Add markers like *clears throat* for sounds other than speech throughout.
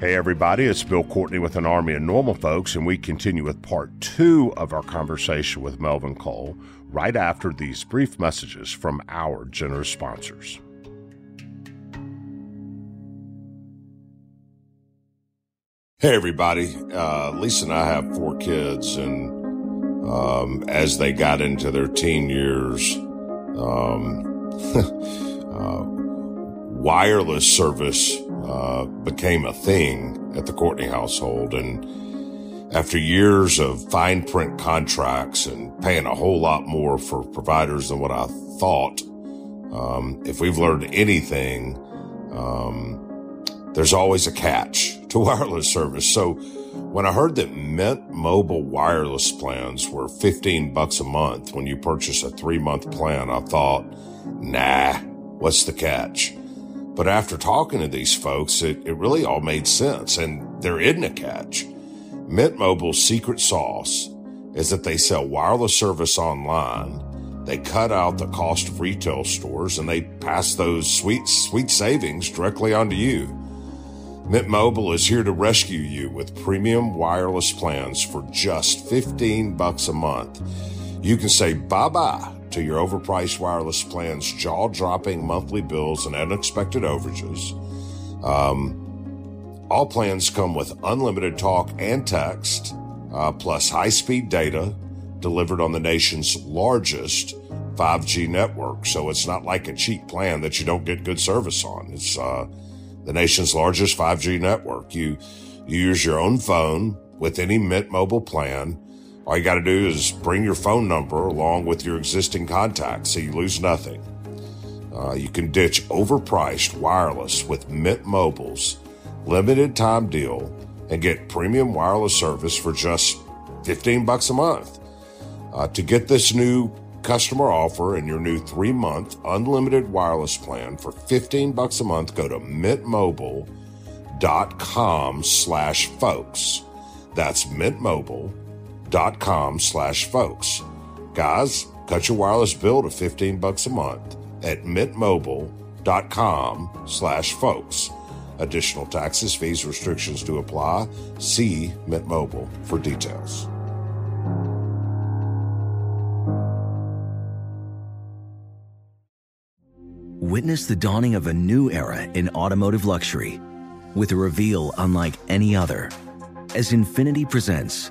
Hey, everybody, it's Bill Courtney with an Army of Normal Folks, and we continue with part two of our conversation with Melvin Cole right after these brief messages from our generous sponsors. Hey, everybody. Uh, Lisa and I have four kids, and um, as they got into their teen years, um, *laughs* uh, wireless service uh, became a thing at the Courtney household. And after years of fine print contracts and paying a whole lot more for providers than what I thought, um, if we've learned anything, um, there's always a catch to *laughs* wireless service. So when I heard that Mint Mobile wireless plans were 15 bucks a month when you purchase a three month plan, I thought, nah, what's the catch? But after talking to these folks, it, it really all made sense and there isn't a catch. Mint Mobile's secret sauce is that they sell wireless service online. They cut out the cost of retail stores and they pass those sweet, sweet savings directly onto you. Mint Mobile is here to rescue you with premium wireless plans for just 15 bucks a month. You can say bye-bye to your overpriced wireless plans, jaw-dropping monthly bills and unexpected overages. Um, all plans come with unlimited talk and text, uh, plus high-speed data delivered on the nation's largest 5G network. So it's not like a cheap plan that you don't get good service on. It's, uh, the nation's largest 5G network. You, you use your own phone with any Mint Mobile plan. All you got to do is bring your phone number along with your existing contacts so you lose nothing. Uh, you can ditch overpriced wireless with Mint Mobile's limited time deal and get premium wireless service for just 15 bucks a month. Uh, to get this new customer offer and your new three month unlimited wireless plan for 15 bucks a month, go to mintmobile.com slash folks. That's mintmobile.com slash folks. Guys, cut your wireless bill to 15 bucks a month at mintmobile.com slash folks. Additional taxes, fees, restrictions to apply. See Mint Mobile for details. Witness the dawning of a new era in automotive luxury with a reveal unlike any other as Infiniti presents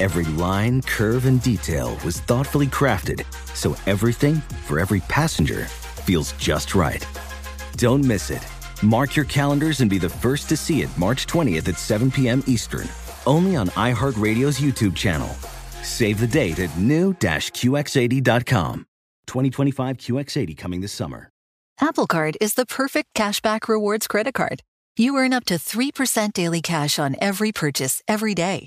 Every line, curve, and detail was thoughtfully crafted so everything for every passenger feels just right. Don't miss it. Mark your calendars and be the first to see it March 20th at 7 p.m. Eastern, only on iHeartRadio's YouTube channel. Save the date at new-QX80.com. 2025 QX80 coming this summer. Apple Card is the perfect cashback rewards credit card. You earn up to 3% daily cash on every purchase every day.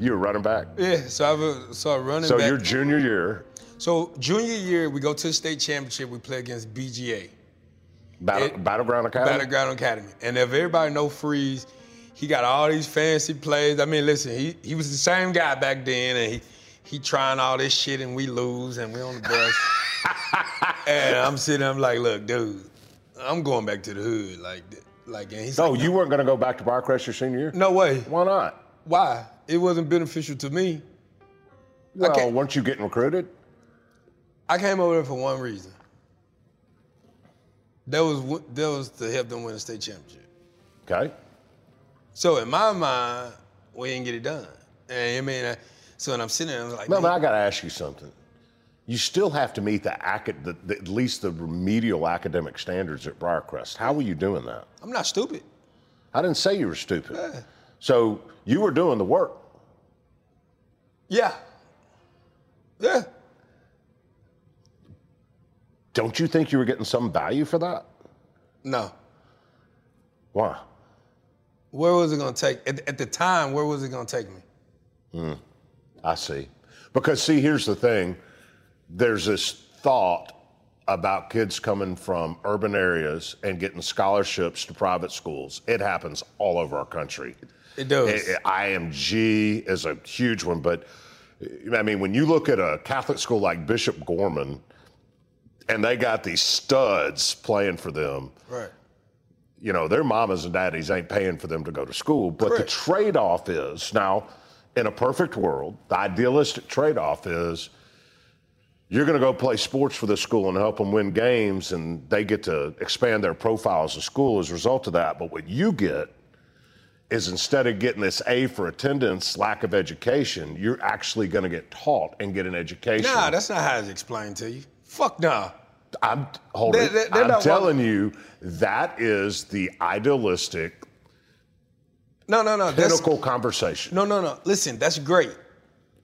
You were running back. Yeah, so I was so running back So back. your junior year, So junior year, we go to the state championship. We play against BGA, Battle, It- Battleground Academy. Battleground Academy. And if everybody know Freeze, he got all these fancy plays. I mean, listen, he, he was the same guy back then, and he he trying all this shit, and we lose, and we on the bus. *laughs* and I'm sitting, I'm like, look, dude, I'm going back to the hood, like, like, and he's No, like, you weren't going to go back to Briarcrest your senior year? no way. Why not? Why? It wasn't beneficial to me. Well, weren't you getting recruited? I came over there for one reason. That was that was to help them win a state championship. Okay. So in my mind, we didn't get it done. And I mean, uh, so when I'm sitting there, I'm like, No, but I got to ask you something. You still have to meet the, the, the at least the remedial academic standards at Briarcrest. How were you doing that? I'm not stupid. I didn't say you were stupid. So you were doing the work. Yeah. Yeah. Don't you think you were getting some value for that? No. Why? Where was it gonna take? At, at the time, where was it gonna take me? Hmm. I see. Because, see, here's the thing there's this thought about kids coming from urban areas and getting scholarships to private schools. It happens all over our country. It does. I- IMG is a huge one, but I mean, when you look at a Catholic school like Bishop Gorman, and they got these studs playing for them, right. you know, their mamas and daddies ain't paying for them to go to school. But Correct. the trade off is now, in a perfect world, the idealistic trade off is you're going to go play sports for this school and help them win games, and they get to expand their profile as a school as a result of that. But what you get is instead of getting this A for attendance, lack of education, you're actually going to get taught and get an education. Nah, that's not how it's explained to you. Fuck nah. I'm hold They- they- I'm telling you that is the idealistic No, no, no. Pinnacle conversation. no, no, no. Listen, that's great,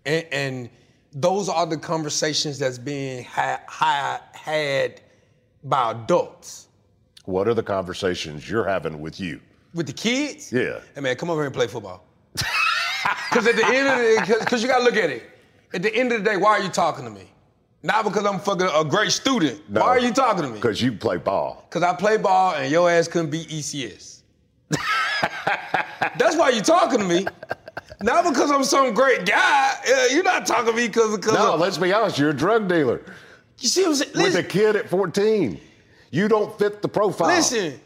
and, and those are the conversations that's being ha- ha- had by adults What are the conversations you're having with you? With the kids. Yeah. Hey man, come over here and play football. *laughs* Because at the end of the because you gotta look at it. At the end of the day, why are you talking to me? Not because I'm fucking a great student. Why are you talking to me? Because you play ball. Because I play ball and your ass couldn't beat ECS. *laughs* That's why you're talking to me. Not because I'm some great guy. Uh, You're not talking to me because because No, of, let's be honest. You're a drug dealer you see what I'm saying. with Listen, a kid at 14. You don't fit the profile. listen,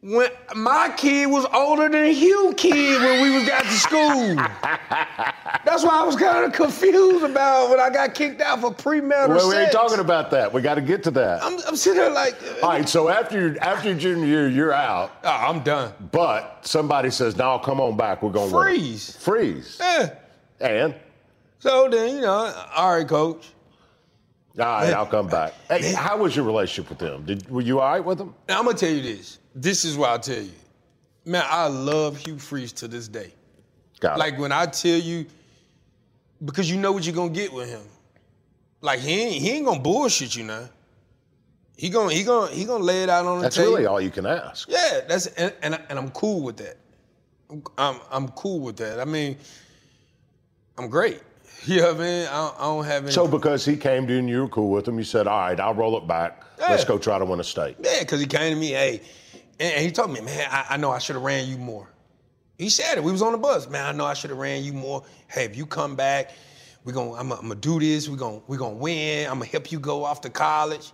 when my kid was older than Hugh kid when we was got to school. *laughs* That's why I was kind of confused about when I got kicked out for premarital Well, we ain't sex. talking about that. We got to get to that. I'm, I'm sitting there like, uh, All right. So after your after your junior year, you're out. oh, I'm done. But somebody says, "No, come on back. We're going to Freeze. Freeze. Eh. And So then, you know, all right, coach. all right, I'll come back. Hey, how was your relationship with them? Did were you all right with them? Now I'm gonna tell you this. This is what I'll tell you. Man, I love Hugh Freeze to this day. Got it. Like when I tell you, because you know what you're gonna get with him. Like he ain't he ain't gonna bullshit you now. He gonna he gonna he gonna lay it out on the That's table. That's really all you can ask. Yeah, that's and, and and I'm cool with that. I'm I'm cool with that. I mean, I'm great. *laughs* You know what I mean? I don't, I don't have any. So because he came to you and you were cool with him, you said, "All right, I'll roll it back. Let's go try to win a state." Yeah, because he came to me, hey, and, he told me, man, I, I know I should have ran you more. He said it. We was on the bus, man. I know I should have ran you more. Hey, if you come back, we gonna, I'm gonna do this. We gonna, we gonna win. I'm gonna help you go off to college.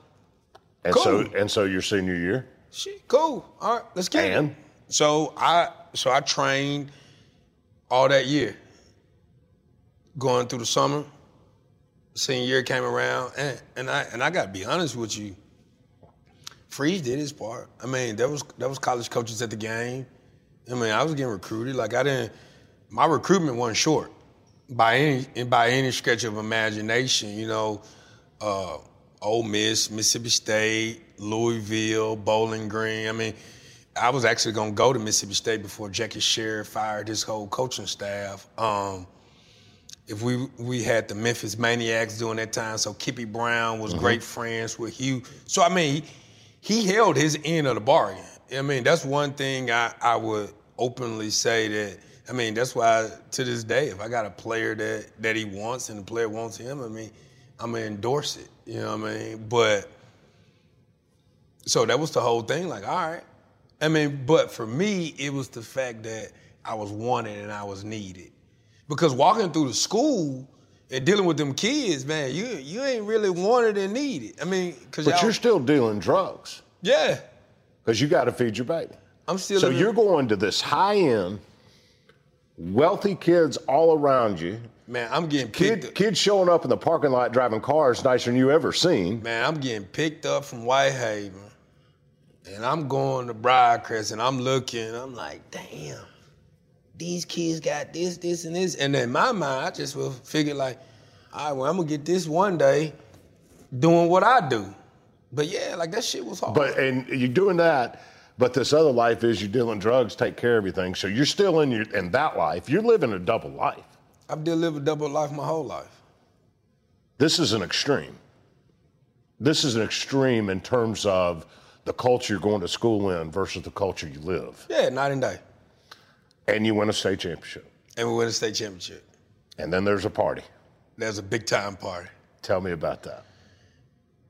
And so Cool. and so your senior year, Shit, cool. All right, let's get And? it. So I, so I trained all that year, going through the summer. Senior year came around, and and I and I gotta be honest with you. Freeze did his part. I mean, that was there was college coaches at the game. I mean, I was getting recruited. Like I didn't. My recruitment wasn't short by any by any stretch of imagination. You know, uh, Ole Miss, Mississippi State, Louisville, Bowling Green. I mean, I was actually gonna go to Mississippi State before Jackie Sherrill fired his whole coaching staff. Um, if we we had the Memphis Maniax during that time, so Kippy Brown was great friends with Hugh. So I mean, he, he held his end of the bargain. I mean, that's one thing I, I would openly say that. I mean, that's why to this day, if I got a player that that he wants and the player wants him, I mean, I'm gonna endorse it. You know what I mean? But so that was the whole thing. Like, all right. I mean, but for me, it was the fact that I was wanted and I was needed. Because walking through the school and dealing with them kids, man, you you ain't really wanted and needed. I mean, because but you're still dealing drugs yeah, because you got to feed your baby. I'm still. So you're going to this high end, wealthy kids all around you. man. I'm getting picked. Kid, up. kids showing up in the parking lot driving cars nicer than you ever seen. Man, I'm getting picked up from Whitehaven, and I'm going to Briarcrest, and I'm looking. I'm like, damn. These kids got this, this, and this. And in my mind, I just will figure like, all right, well, I'm gonna get this one day doing what I do. But yeah, like that shit was hard. But and you're doing that, but this other life is you're dealing drugs, take care of everything. So you're still in your in that life. You're living a double life. I've lived a double life my whole life. This is an extreme. This is an extreme in terms of the culture you're going to school in versus the culture you live. Yeah, night and day. And you win a state championship. And we win a state championship. And then there's a party. There's a big time party. Tell me about that.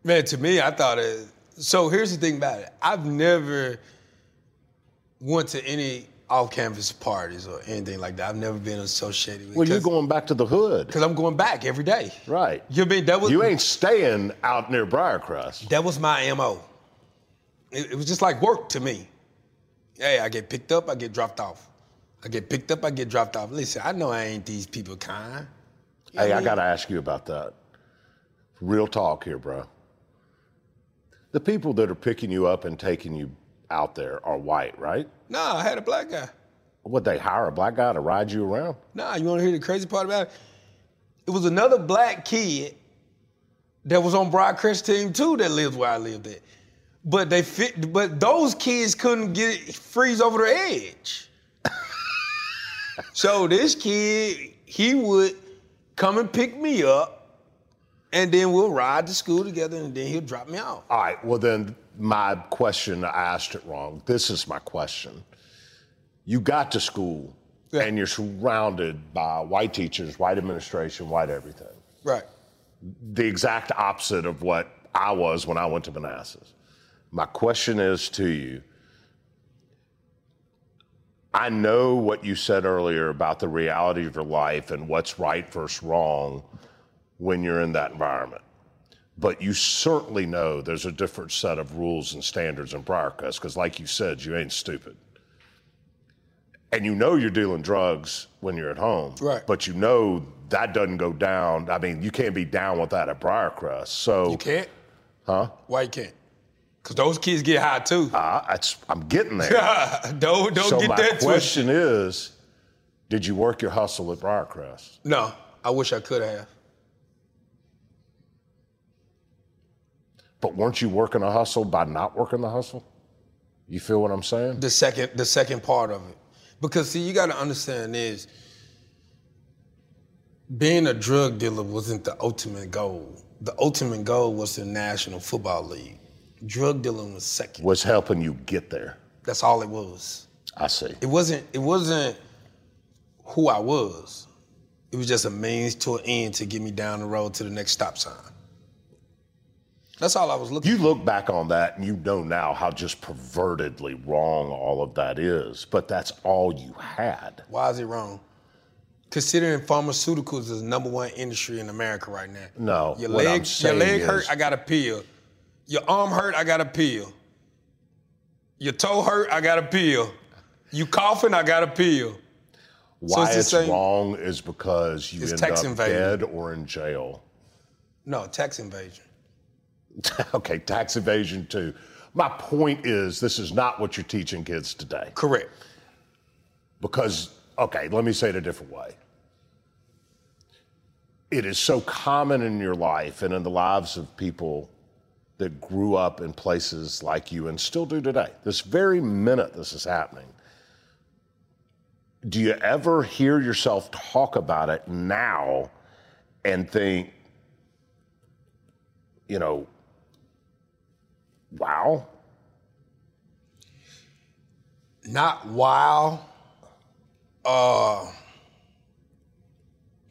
Man, to me, I thought it. So here's the thing about it. I've never went to any off-campus parties or anything like that. I've never been associated with. Well, you're going back to the hood. Because I'm going back every day. Right. You mean that was? You ain't staying out near Briarcrest. That was my mo. It, it was just like work to me. Hey, I get picked up, I get dropped off. I get picked up, I get dropped off. Listen, I know I ain't these people kind. You hey, I, mean? I got to ask you about that. Real talk here, bro. The people that are picking you up and taking you out there are white, right? Nah, I had a black guy. Would they hire a black guy to ride you around? Nah, you want to hear the crazy part about it? It was another black kid that was on Briarcrest team too that lived where I lived at. But they fit but those kids couldn't get freeze over the edge. So this kid, he would come and pick me up, and then we'll ride to school together, and then he'll drop me off. All right. Well, then my question, I asked it wrong. This is my question. You got to school, yeah. and you're surrounded by white teachers, white administration, white everything. Right. The exact opposite of what I was when I went to Manassas. My question is to you I know what you said earlier about the reality of your life and what's right versus wrong when you're in that environment. But you certainly know there's a different set of rules and standards in Briarcrest because, like you said, you ain't stupid. And you know you're dealing drugs when you're at home. Right. But you know that doesn't go down. I mean, you can't be down with that at Briarcrest. So You can't? Huh? Why you can't? Cause those kids get high too. Uh, I'm getting there. *laughs* don't don't so get my that question is, did you work your hustle at Briarcrest? No, I wish I could have. But weren't you working a hustle by not working the hustle? You feel what I'm saying? The second the second part of it. Because see, you gotta understand is being a drug dealer wasn't the ultimate goal. The ultimate goal was the National Football League. Drug dealing was second. Was helping you get there. That's all it was. I see. It wasn't. It wasn't who I was. It was just a means to an end to get me down the road to the next stop sign. That's all I was looking. You for. look back on that and you know now how just pervertedly wrong all of that is, but that's all you had. Why is it wrong? Considering pharmaceuticals is the number one industry in America right now. No, your leg, your leg is, hurt. I got a pill. Your arm hurt, I got a pill. Your toe hurt, I got a pill. You coughing, I got a pill. Why so it's, it's wrong is because you end up invasion. dead or in jail. No, tax invasion. *laughs* okay, tax evasion too. My point is, this is not what you're teaching kids today. Correct. Because, okay, let me say it a different way. It is so common in your life and in the lives of people that grew up in places like you and still do today. This very minute this is happening. Do you ever hear yourself talk about it now and think, you know, wow? Not wow. Uh,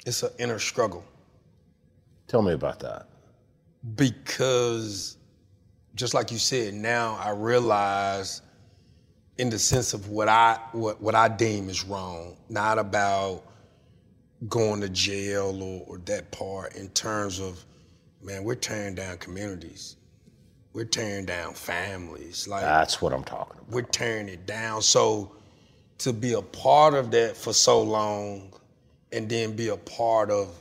it's an inner struggle. Tell me about that because just like you said, now I realize in the sense of what I what, what I deem is wrong, not about going to jail or, or that part in terms of man, we're tearing down communities. We're tearing down families. Like That's what I'm talking about. We're tearing it down. So to be a part of that for so long and then be a part of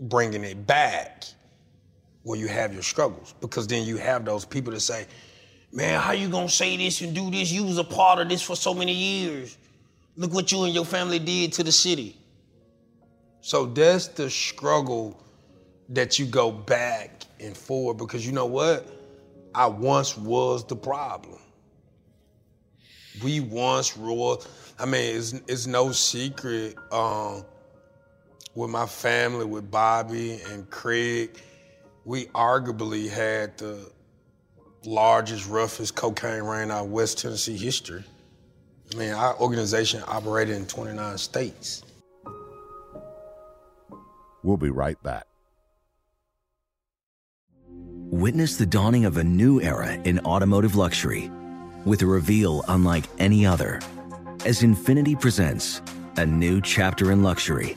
bringing it back where you have your struggles because then you have those people that say, man, how you gonna say this and do this? You was a part of this for so many years. Look what you and your family did to the city. So that's the struggle that you go back and forward because you know what? I once was the problem. We once were, I mean, it's, it's no secret um, with my family, with Bobby and Craig, we arguably had the largest, roughest cocaine ring out of West Tennessee history. I mean, our organization operated in 29 states. We'll be right back. Witness the dawning of a new era in automotive luxury with a reveal unlike any other as Infiniti presents a new chapter in luxury,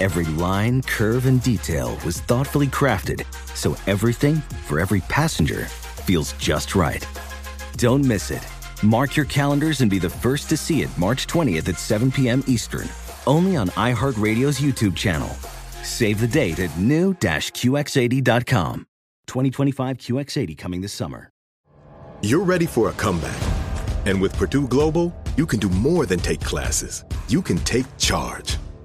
Every line, curve, and detail was thoughtfully crafted so everything for every passenger feels just right. Don't miss it. Mark your calendars and be the first to see it March 20th at 7 p.m. Eastern, only on iHeartRadio's YouTube channel. Save the date at new-QX80.com. 2025 QX80 coming this summer. You're ready for a comeback. And with Purdue Global, you can do more than take classes. You can take charge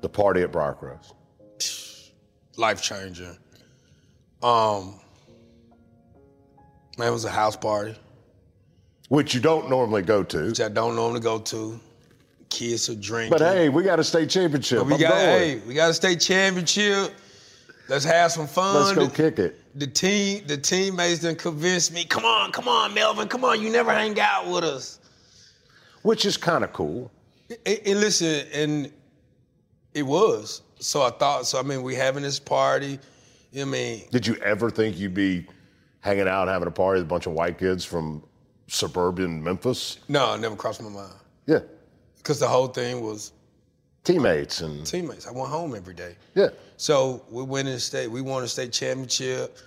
The party at Briarcrest. Life changing. Um, man, it was a house party, Which you don't normally go to. which I don't normally go to. Kids are drinking. But hey, we got a state championship. We I'm got going. hey, we got a state championship. Let's have some fun. Let's go The- kick it. The team, the teammates done convinced me. Come on, come on, Melvin, come on. You never hang out with us. Which is kind of cool. And, and listen, and it was. So I thought. So I mean, we having this party. You know what I mean, Did you ever think you'd be hanging out having a party with a bunch of white kids from suburban Memphis? no, it never crossed my mind. Yeah. Because the whole thing was Teammates and teammates. I went home every day. yeah. So we went in the state. We won a state championship.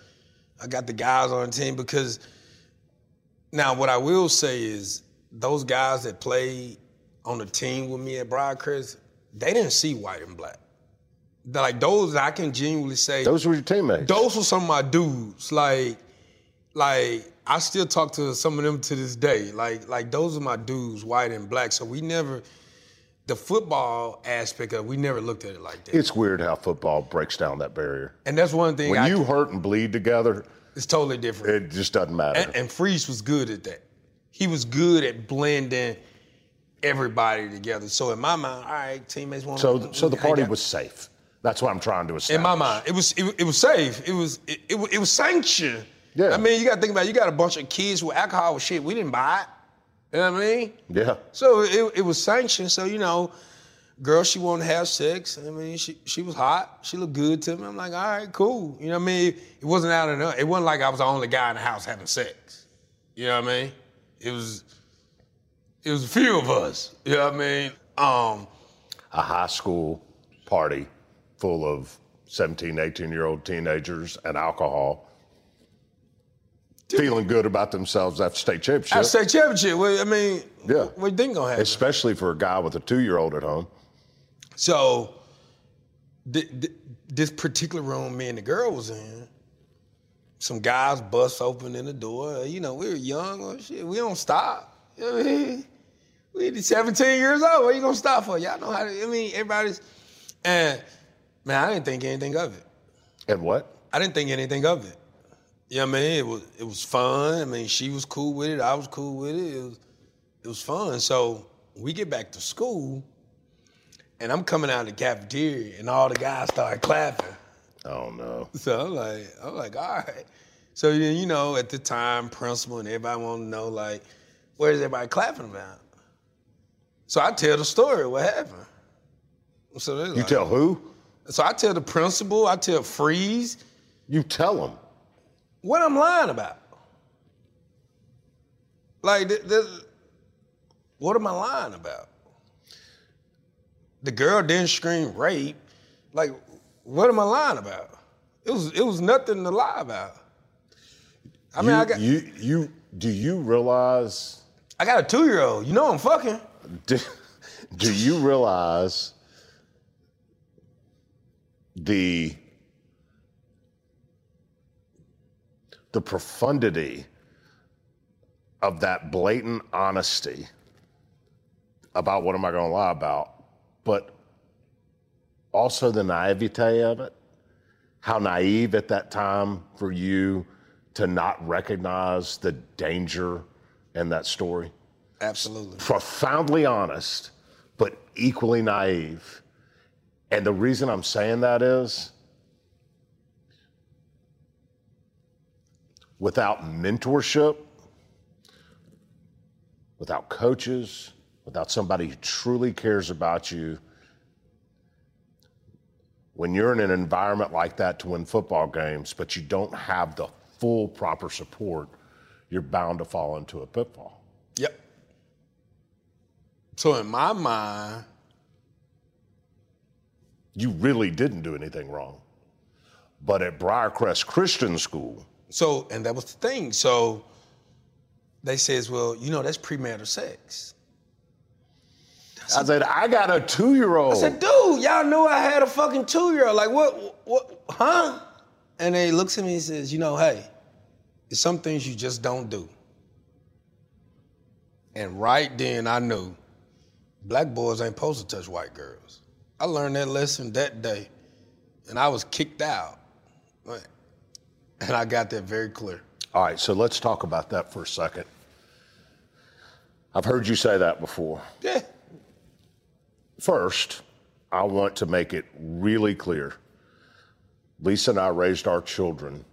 I got the guys on the team because now what I will say is those guys that played on the team with me at Briarcrest, they didn't see white and black. They're like those, I can genuinely say Those were your teammates. those were some of my dudes. Like, like I still talk to some of them to this day. Like, like those are my dudes, white and black. So we never, the football aspect of, it, we never looked at it like that. It's weird how football breaks down that barrier. and that's one thing. When I, you hurt and bleed together, it's totally different. it just doesn't matter. and, and Freeze was good at that. He was good at blending everybody together. So in my mind, all right, teammates want to. so, so the party was safe. That's what I'm trying to establish. in my mind, it was it, it was safe. It was it, it, was- it was sanctioned. Yeah. I mean, you got to think about it. You got a bunch of kids with alcohol shit. We didn't buy it. You know what I mean? Yeah. So it, it was sanctioned. So you know, girl, she wanted to have sex. I mean, she she was hot. She looked good to me. I'm like, all right, cool. You know what I mean? It wasn't out enough. It wasn't like I was the only guy in the house having sex. You know what I mean? It was it was a few of us. You know what I mean? Um, A high school party full of 17, 18 year old teenagers and alcohol. Feeling good about themselves after state championship. I state championship. Well, I mean, Yeah. we didn't gonna happen? especially for a guy with a two year old at home. So th- th- this particular room me and the girl was in, some guys bust open in the door. You know, we were young or shit. We don't stop. You know what I mean? We 17 years old. What you gonna stop for? Y'all know how to, I mean, everybody's, and man, I didn't think anything of it. And what? I didn't think anything of it. You know what I mean? It was it was fun. I mean, she was cool with it. I was cool with it. It was it was fun. So we get back to school, and I'm coming out of the cafeteria, and all the guys start clapping. Oh no. *laughs* So I'm like, I'm like, all right. So you know, at the time, principal and everybody want to know like, where's everybody clapping about? So I tell the story what happened. So You like- tell who? So I tell the principal, I tell Freeze, You tell them. what I'm lying about. Like, th- th- what am I lying about? The girl didn't scream rape. Like, what am I lying about? It was it was nothing to lie about. I mean, you, I got you you do you realize I got a two year old. You know I'm fucking. Do, do you realize the the profundity of that blatant honesty about what am I going to lie about, but also the naivete of it. How naive at that time for you to not recognize the danger in that story Absolutely. profoundly honest, but equally naive. And the reason I'm saying that is without mentorship, without coaches, without somebody who truly cares about you, when you're in an environment like that to win football games, but you don't have the full proper support, you're bound to fall into a pitfall. So in my mind, you really didn't do anything wrong. But at Briarcrest Christian School, so and that was the thing. So they says, well, you know, that's premarital sex. I said, I got a two year old. I said, dude, y'all knew I had a fucking two year old. Like, what, what, huh? And he looks at me and says, you know, hey, there's some things you just don't do. And right then I knew black boys ain't supposed to touch white girls. I learned that lesson that day, and I was kicked out. And I got that very clear. All right, so let's talk about that for a second. I've heard you say that before. Yeah. First, I want to make it really clear Lisa and I raised our children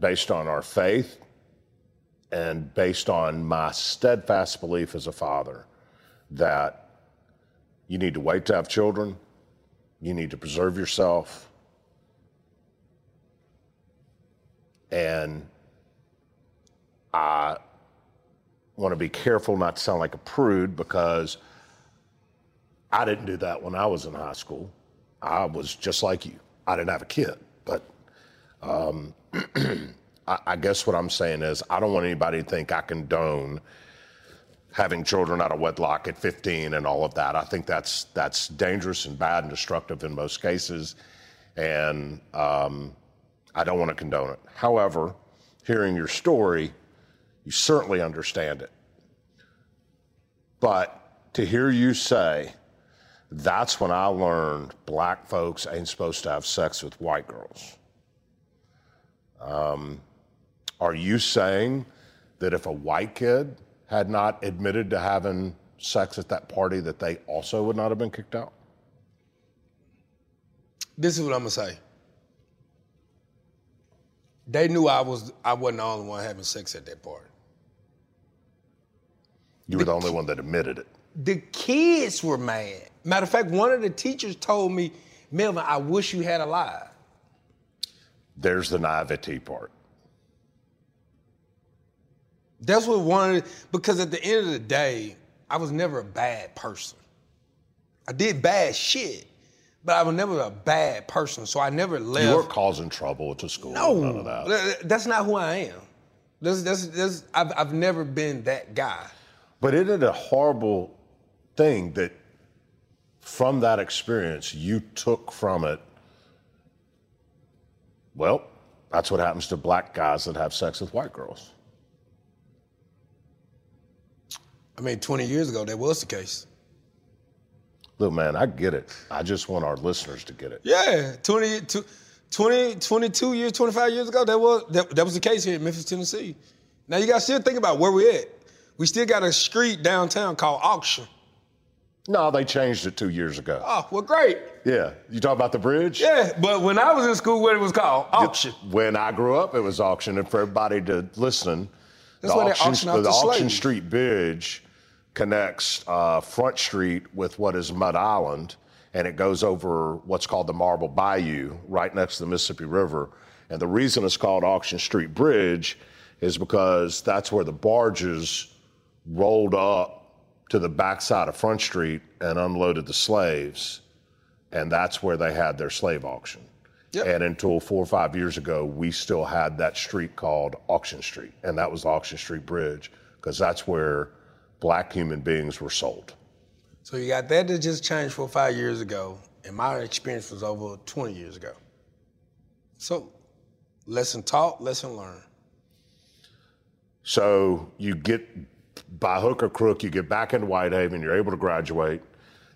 based on our faith and based on my steadfast belief as a father that you need to wait to have children, you need to preserve yourself, and I want to be careful not to sound like a prude because I didn't do that when I was in high school. I was just like you. I didn't have a kid, but um, *clears throat* I, I guess what I'm saying is I don't want anybody to think I condone having children out of wedlock at 15 and all of that. I think that's that's dangerous and bad and destructive in most cases, and um, I don't want to condone it. However, hearing your story, you certainly understand it. But to hear you say, that's when I learned black folks ain't supposed to have sex with white girls. Um, are you saying that if a white kid had not admitted to having sex at that party, that they also would not have been kicked out? This is what I'm gonna say. They knew I was I wasn't the only one having sex at that party. You were the only one that admitted it. The kids were mad. Matter of fact, one of the teachers told me, Melvin, I wish you had a lie. There's the naivety part. That's what one of because at the end of the day, I was never a bad person. I did bad shit, but I was never a bad person. So I never left. You weren't causing trouble to school. no, None of that. That's not who I am. That's, that's, that's, I've, I've never been that guy. But isn't it a horrible thing that from that experience you took from it, well, that's what happens to black guys that have sex with white girls. I mean, 20 years ago, that was the case. Look, man, I get it. I just want our listeners to get it. Yeah, 20, 20 22 years, 25 years ago, that was that, that was the case here in Memphis, Tennessee. Now you got to still think about where we at. We still got a street downtown called Auction. No, they changed it two years ago. Oh, well, great. Yeah. You talk about the bridge? Yeah, but when I was in school, what it was called? Auction. When I grew up, it was auction. And for everybody to listen, That's the auction, the the auction. Street Bridge connects uh, Front Street with what is Mud Island, and it goes over what's called the Marble Bayou, right next to the Mississippi River. And the reason it's called Auction Street Bridge is because that's where the barges rolled up to the backside of Front Street and unloaded the slaves, and that's where they had their slave auction. Yep. And until four or five years ago, we still had that street called Auction Street, and that was Auction Street Bridge, because that's where black human beings were sold. So you got that that just changed four or five years ago, and my experience was over 20 years ago. So, lesson taught, lesson learned. So you get by hook or crook, you get back into Whitehaven, you're able to graduate,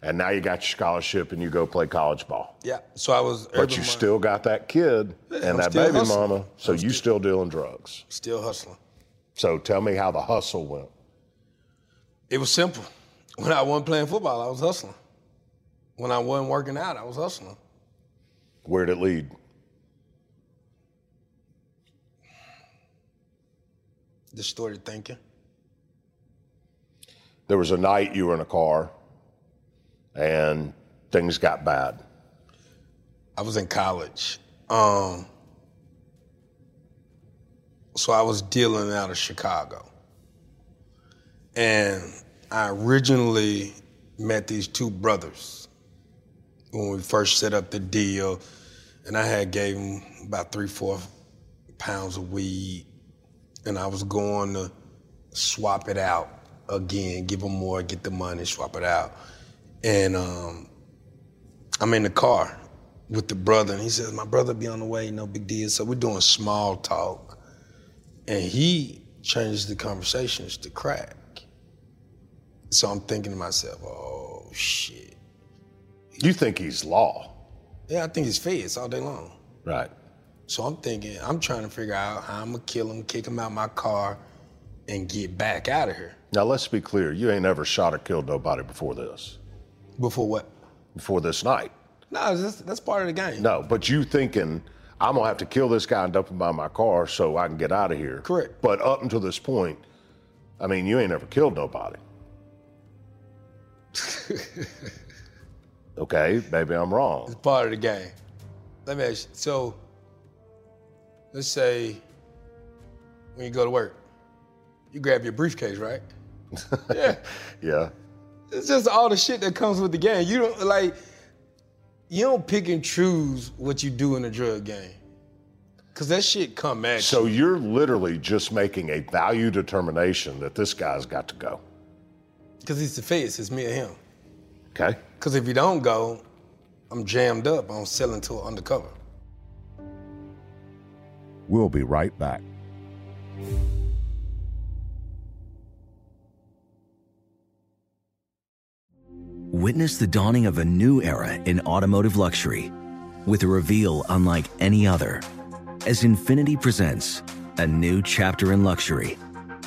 and now you got your scholarship and you go play college ball. Yeah. So I was. But you still got that kid Yeah, and I'm that baby hustling. mama, so I'm you still dealing drugs. still hustling. So tell me how the hustle went. It was simple. When I wasn't playing football, I was hustling. When I wasn't working out, I was hustling. Where'd it lead? Distorted thinking. There was a night you were in a car and things got bad. I was in college. Um, so I was dealing out of Chicago. And I originally met these two brothers when we first set up the deal. And I had gave them about three, four pounds of weed. And I was going to swap it out again, give them more, get the money, swap it out. And um, I'm in the car with the brother, and he says, My brother be on the way, no big deal. So we're doing small talk. And he changes the conversations to crack. So I'm thinking to myself, oh shit. You think he's law. Yeah, I think it's feds all day long. Right. So I'm thinking, I'm trying to figure out how I'm gonna kill him, kick him out my car, and get back out of here. Now let's be clear, you ain't ever shot or killed nobody before this. Before what? Before this night. No, that's, that's part of the game. No, but you thinking I'm gonna have to kill this guy and dump him by my car so I can get out of here. Correct. But up until this point, I mean, you ain't ever killed nobody. *laughs* okay, maybe I'm wrong. It's part of the game. Let me ask you. So, let's say when you go to work, you grab your briefcase, right? *laughs* yeah. Yeah. It's just all the shit that comes with the game. You don't like. You don't pick and choose what you do in a drug game, cause that shit come at So you. you're literally just making a value determination that this guy's got to go. Cause he's the face. It's me and him. Okay? Cause if you don't go, I'm jammed up. I'm selling to an undercover. We'll be right back. Witness the dawning of a new era in automotive luxury with a reveal unlike any other as Infiniti presents a new chapter in luxury,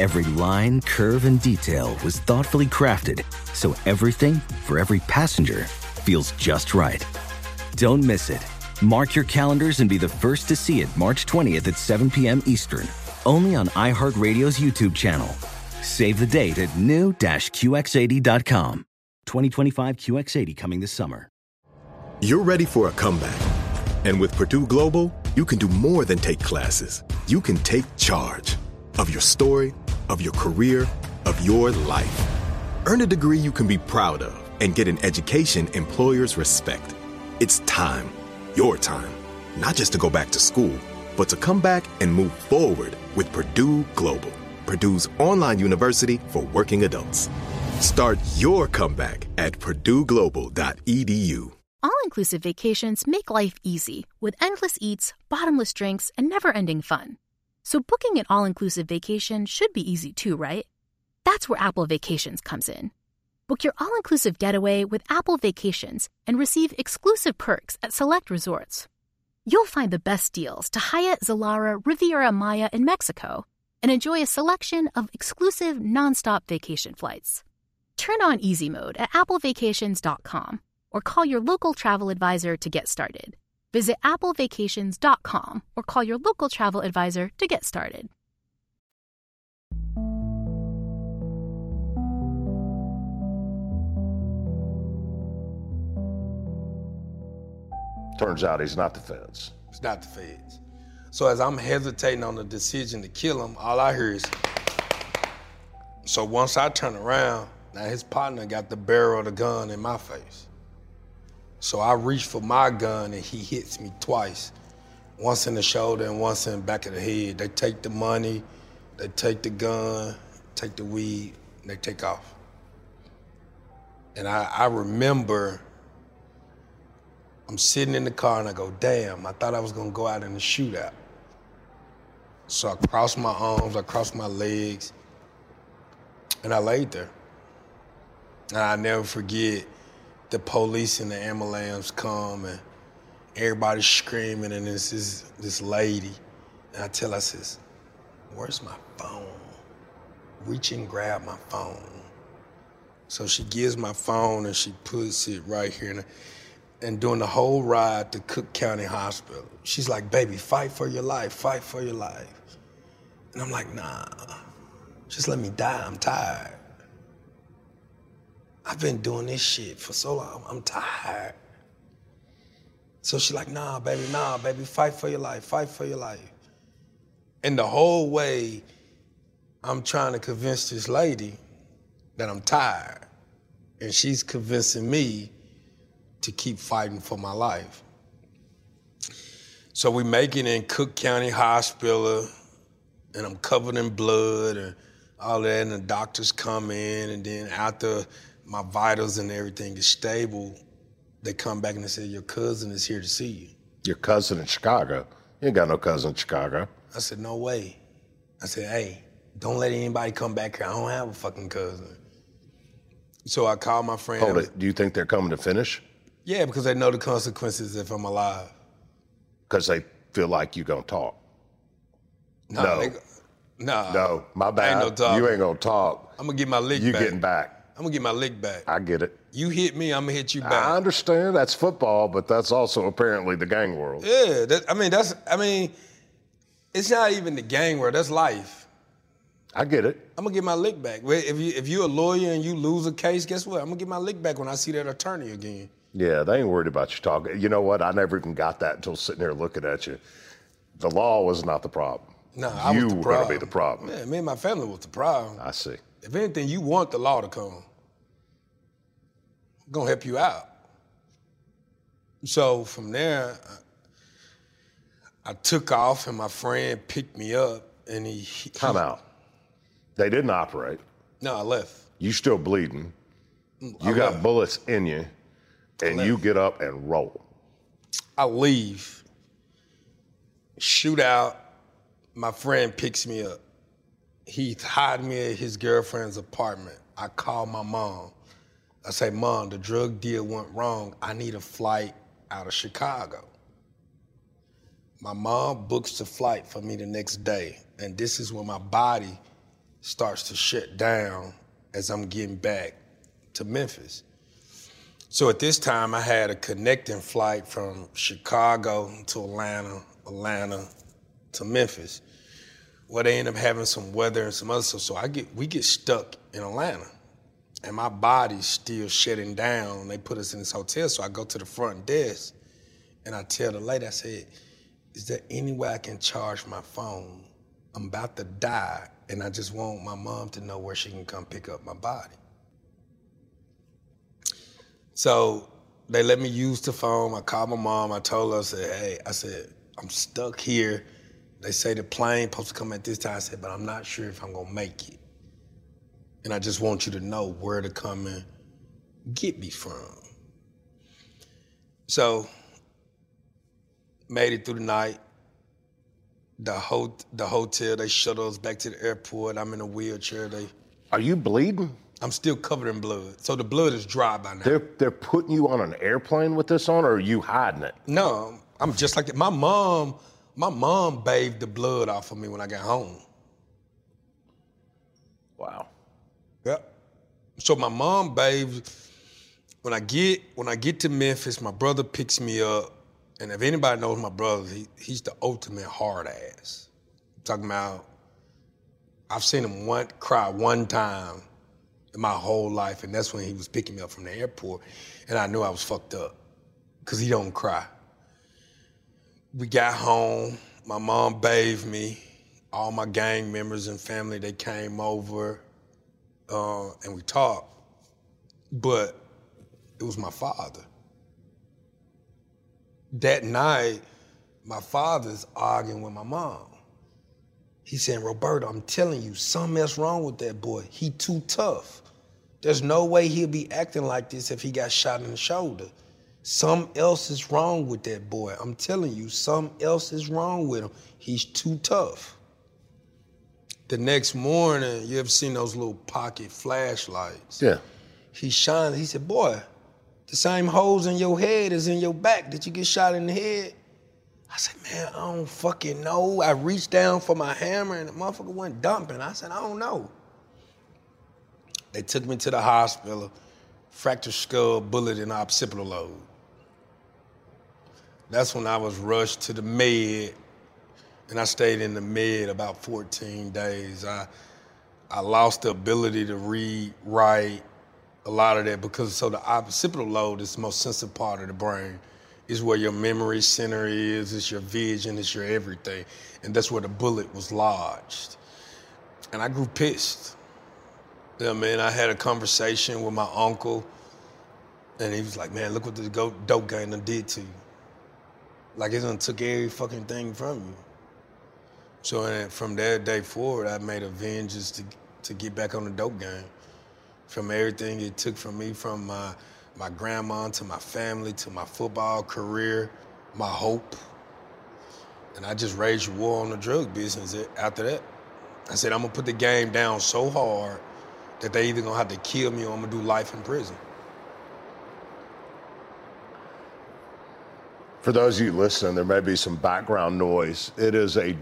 Every line, curve, and detail was thoughtfully crafted so everything for every passenger feels just right. Don't miss it. Mark your calendars and be the first to see it March 20th at 7 p.m. Eastern, only on iHeartRadio's YouTube channel. Save the date at new-QX80.com. 2025 QX80 coming this summer. You're ready for a comeback. And with Purdue Global, you can do more than take classes. You can take charge of your story, of your career, of your life. Earn a degree you can be proud of and get an education employers respect. It's time, your time, not just to go back to school, but to come back and move forward with Purdue Global, Purdue's online university for working adults. Start your comeback at purdueglobal.edu. All inclusive vacations make life easy with endless eats, bottomless drinks, and never ending fun. So, booking an all inclusive vacation should be easy too, right? That's where Apple Vacations comes in. Book your all inclusive getaway with Apple Vacations and receive exclusive perks at select resorts. You'll find the best deals to Hyatt, Zilara, Riviera Maya in Mexico and enjoy a selection of exclusive nonstop vacation flights. Turn on easy mode at applevacations.com or call your local travel advisor to get started. Visit applevacations.com or call your local travel advisor to get started. Turns out he's not the feds. It's not the feds. So as I'm hesitating on the decision to kill him, all I hear is. So once I turn around, now his partner got the barrel of the gun in my face. So I reach for my gun and he hits me twice. Once in the shoulder and once in the back of the head. They take the money, they take the gun, take the weed, and they take off. And I, I remember I'm sitting in the car and I go, damn, I thought I was gonna go out in a shootout. So I crossed my arms, I crossed my legs, and I laid there. And I never forget the police and the ambulance come and everybody's screaming and this is this lady. And I tell her, I says, where's my phone? Reach and grab my phone. So she gives my phone and she puts it right here. And, and during the whole ride to Cook County Hospital, she's like, baby, fight for your life, fight for your life. And I'm like, nah, just let me die, I'm tired. I've been doing this shit for so long. I'm tired. So she's like, nah, baby, nah, baby, fight for your life, fight for your life. And the whole way, I'm trying to convince this lady that I'm tired. And she's convincing me to keep fighting for my life. So we make it in Cook County Hospital, and I'm covered in blood and all that, and the doctors come in, and then after my vitals and everything is stable, they come back and they say, Your cousin is here to see you. Your cousin in Chicago. You ain't got no cousin in Chicago. I said, No way. I said, Hey, don't let anybody come back here. I don't have a fucking cousin. So I called my friend. Hold it. Do you think they're coming to finish? Yeah, because they know the consequences if I'm alive. Because they feel like you're gonna talk. Nah, No. they nah. No, my bad. Ain't no. You ain't gonna talk. I'm gonna get my lick You back. getting back. I'm gonna get my lick back. I get it. You hit me, I'm gonna hit you back. I understand that's football, but that's also apparently the gang world. Yeah, that, I mean that's I mean, it's not even the gang world. That's life. I get it. I'm gonna get my lick back. Well, If you if you're a lawyer and you lose a case, guess what? I'm gonna get my lick back when I see that attorney again. Yeah, they ain't worried about you talking. You know what? I never even got that until sitting there looking at you. The law was not the problem. No, I you was the were problem. gonna be the problem. Yeah, me and my family was the problem. I see. If anything, you want the law to come. I'm gonna help you out. So from there, I, I took off, and my friend picked me up, and he. he Time out. They didn't operate. No, I left. You still bleeding. Mm, I You got left. bullets in you, and you get up and roll. I leave, shoot out. My friend picks me up. He hired me at his girlfriend's apartment. I call my mom. I say, Mom, the drug deal went wrong. I need a flight out of Chicago. My mom books the flight for me the next day. And this is when my body starts to shut down as I'm getting back to Memphis. So at this time, I had a connecting flight from Chicago to Atlanta, Atlanta to Memphis. Well, they end up having some weather and some other stuff, so I get we get stuck in Atlanta. and my body's still shutting down. They put us in this hotel, so I go to the front desk and I tell the lady, I said, Is there any way I can charge my phone? I'm about to die, and I just want my mom to know where she can come pick up my body. So they let me use the phone. I called my mom. I told her, I said, Hey, I said, I'm stuck here. They say the plane supposed to come at this time. I said, but I'm not sure if I'm gonna make it. And I just want you to know where to come and get me from. So, made it through the night. The ho- the hotel, they shuttle us back to the airport. I'm in a wheelchair. They Are you bleeding? I'm still covered in blood. So the blood is dry by now. They're they're putting you on an airplane with this on, or are you hiding it? No, I'm just like that. My mom, my mom bathed the blood off of me when I got home. Wow. Yep. So my mom bathed. When I get when I get to Memphis, my brother picks me up, and if anybody knows my brother, he, he's the ultimate hard ass. I'm talking about, I've seen him one cry one time in my whole life, and that's when he was picking me up from the airport, and I knew I was fucked up, cause he don't cry. We got home. My mom bathed me. All my gang members and family they came over, uh, and we talked. But it was my father. That night, my father's arguing with my mom. He saying, Roberto, I'm telling you, something else wrong with that boy. He too tough. There's no way he'll be acting like this if he got shot in the shoulder. Something else is wrong with that boy. I'm telling you, something else is wrong with him. He's too tough. The next morning, you ever seen those little pocket flashlights? Yeah. He shined. He said, Boy, the same holes in your head is in your back. Did you get shot in the head? I said, Man, I don't fucking know. I reached down for my hammer and the motherfucker went dumping. I said, I don't know. They took me to the hospital, fractured skull, bullet in occipital lobe. That's when I was rushed to the med, and I stayed in the med about 14 days. I I lost the ability to read, write, a lot of that because so the occipital lobe is the most sensitive part of the brain. Is where your memory center is, it's your vision, it's your everything. And that's where the bullet was lodged. And I grew pissed. You know I mean? I had a conversation with my uncle, and he was like, man, look what this dope gang done did to you. Like it done took every fucking thing from you. So from that day forward, I made a vengeance to to get back on the dope game. From everything it took from me, from my my grandma to my family to my football career, my hope. And I just raged war on the drug business after that. I said, I'm gonna put the game down so hard that they either gonna have to kill me or I'm gonna do life in prison. For those of you listening, there may be some background noise. It is a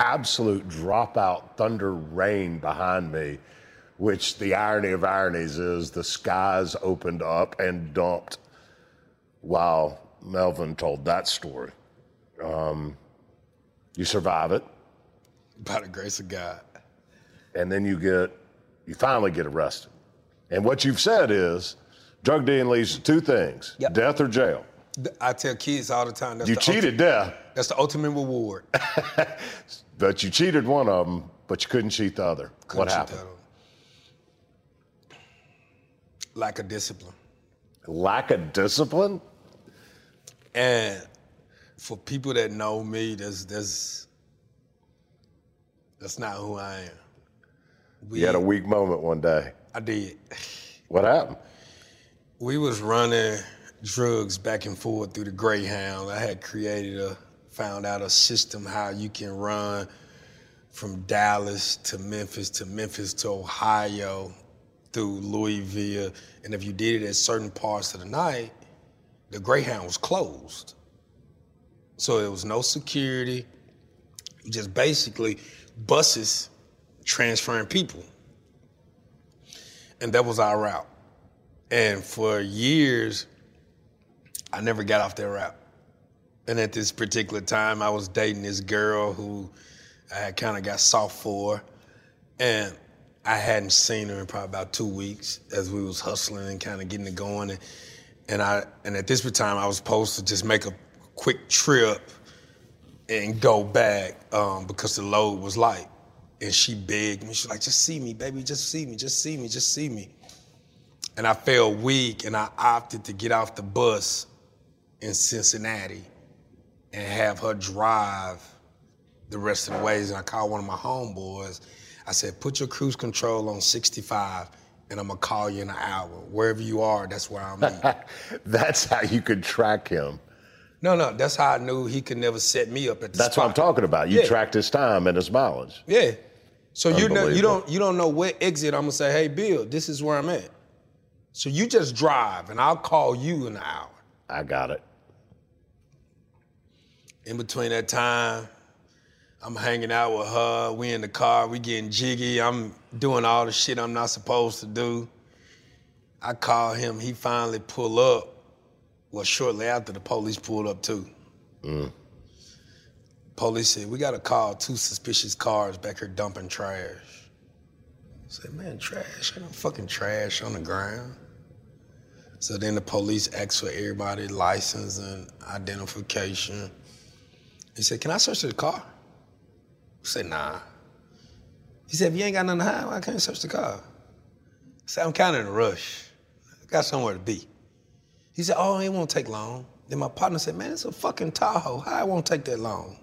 absolute dropout thunder rain behind me, which the irony of ironies is the skies opened up and dumped while Melvin told that story. Um, you survive it, By the grace of God. and then you get, you finally get arrested. And what you've said is, drug dealing leads to two things: Yep. death or jail. I tell kids all the time that's You the cheated ulti- death, that's the ultimate reward. *laughs* but you cheated one of them, but you couldn't cheat the other. what Couldn't cheat happened? Lack of discipline. Lack of discipline. And for people that know me, that's that's that's not who I am. We, You had a weak moment one day. I did. What happened? We was running drugs back and forth through the Greyhound. I had created a, found out a system how you can run from Dallas to Memphis to Memphis to Ohio through Louisville. And if you did it at certain parts of the night, the Greyhound was closed. So there was no security, just basically buses transferring people. And that was our route. And for years, I never got off that route. And at this particular time, I was dating this girl who I had kind of got soft for. And I hadn't seen her in probably about two weeks as we was hustling and kind of getting it going. And, and I and at this time I was supposed to just make a quick trip and go back um, because the load was light. And she begged me. She's like, just see me, baby, just see me, just see me, just see me. And I felt weak and I opted to get off the bus in Cincinnati and have her drive the rest of the ways. And I called one of my homeboys. I said, put your cruise control on 65 and I'm gonna call you in an hour. Wherever you are, that's where I'm at. *laughs* That's how you could track him. no, no, that's how I knew he could never set me up at the time. That's what I'm talking about. You Yeah. tracked his time and his mileage. Yeah. So you know, you don't you don't know what exit I'm gonna say, hey Bill, this is where I'm at. So you just drive and I'll call you in an hour. I got it. In between that time, I'm hanging out with her. We in the car. We getting jiggy. I'm doing all the shit I'm not supposed to do. I call him. He finally pull up. Well, shortly after, the police pulled up too. Mm. Police said, we got to call two suspicious cars back here dumping trash. I said, man, trash? Ain't no fucking trash on the ground. So then the police asked for everybody's license and identification. He said, Can I search the car? I said, Nah. He said, If you ain't got nothing to hide, why can't search the car? I said, I'm kind of in a rush. I got somewhere to be. He said, Oh, it won't take long. Then my partner said, Man, it's a fucking Tahoe. How it won't take that long?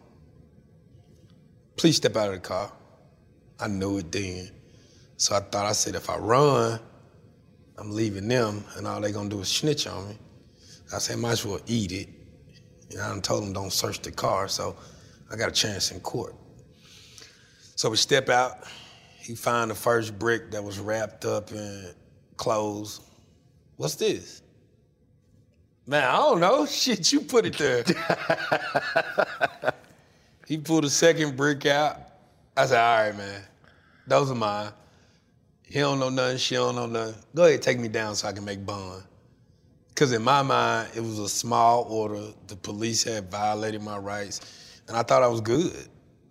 Please step out of the car. I knew it then. So I thought, I said, if I run, I'm leaving them, and all they gonna do is snitch on me. I said, might as well eat it. And I told them don't search the car, so I got a chance in court. So we step out. He find the first brick that was wrapped up in clothes. What's this? Man, I don't know. *laughs* Shit, you put it there. *laughs* he pulled a second brick out. I said, all right, man. Those are mine. He don't know nothing, she don't know nothing. Go ahead, take me down so I can make bond. Because in my mind, it was a small order. The police had violated my rights, and I thought I was good.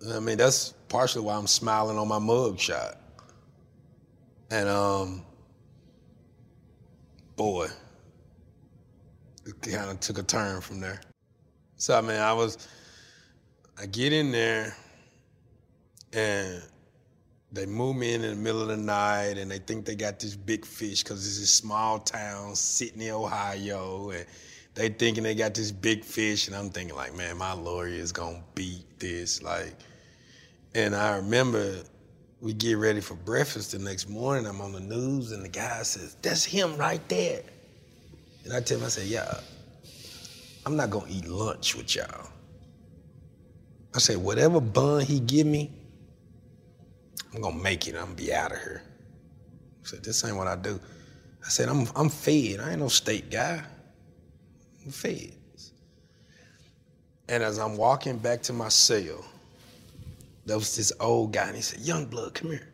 I mean, that's partially why I'm smiling on my mug shot. And um, boy, it kind of took a turn from there. So I mean, I was, I get in there, and they move me in in the middle of the night and they think they got this big fish because it's a small town, Sidney, Ohio, and they thinking they got this big fish, and I'm thinking like, man, my lawyer is gonna beat this, like. And I remember we get ready for breakfast the next morning. I'm on the news, and the guy says, "That's him right there." And I tell him, I said, "Yeah, I'm not gonna eat lunch with y'all." I said, "Whatever bun he give me." I'm gonna make it. I'm gonna be out of here. I said, this ain't what I do. I said, I'm I'm fed. I ain't no state guy. I'm fed. And as I'm walking back to my cell, there was this old guy, and he said, Young blood, come here.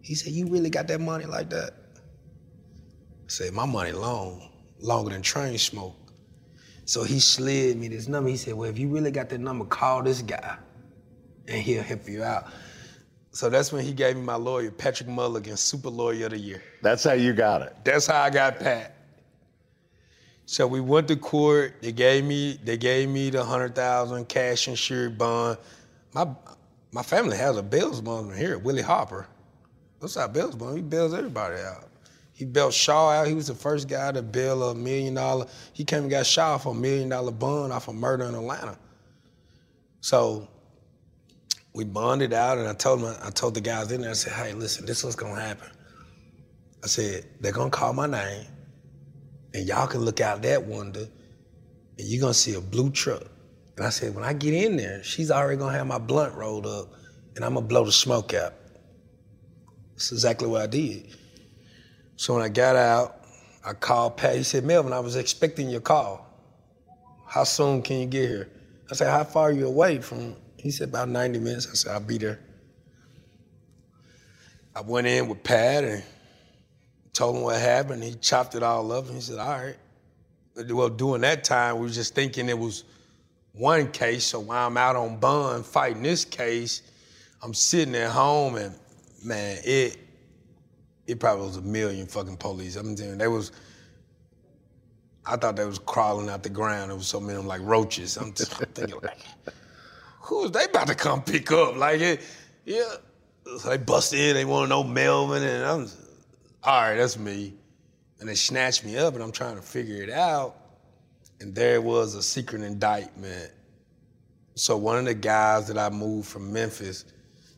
He said, You really got that money like that? I said, My money long, longer than train smoke. So he slid me this number. He said, Well, if you really got that number, call this guy and he'll help you out. So that's when he gave me my lawyer, Patrick Mulligan, Super Lawyer of the Year. That's how you got it. That's how I got Pat. So we went to court. They gave me they gave me the hundred thousand cash insured bond. My my family has a bail bond here, Willie Harper. What's our bail bond? He bails everybody out. He bailed Shaw out. He was the first guy to bail a million dollar. He came and got Shaw for a million dollar bond off of murder in Atlanta. So we bonded out, and I told him, I told the guys in there, I said, "Hey, listen, this is what's gonna happen." I said, "They're gonna call my name, and y'all can look out that window, and you're gonna see a blue truck." And I said, "When I get in there, she's already gonna have my blunt rolled up, and I'm gonna blow the smoke out." That's exactly what I did. So when I got out, I called Pat. He said, "Melvin, I was expecting your call. How soon can you get here?" I said, "How far are you away from?" He said, "About 90 minutes." I said, "I'll be there." I went in with Pat and told him what happened. He chopped it all up and he said, all right. Well, during that time, we were just thinking it was one case. So while I'm out on bond fighting this case, I'm sitting at home and Man, it it probably was a million fucking police. I'm telling they was. I thought they was crawling out the ground. There was so many of them like roaches. I'm, t- *laughs* I'm thinking like, who is they about to come pick up? Like, it, yeah. So they bust in. They want to know Melvin, and I'm, all right, that's me. And they snatched me up, and I'm trying to figure it out. And there was a secret indictment. So one of the guys that I moved from Memphis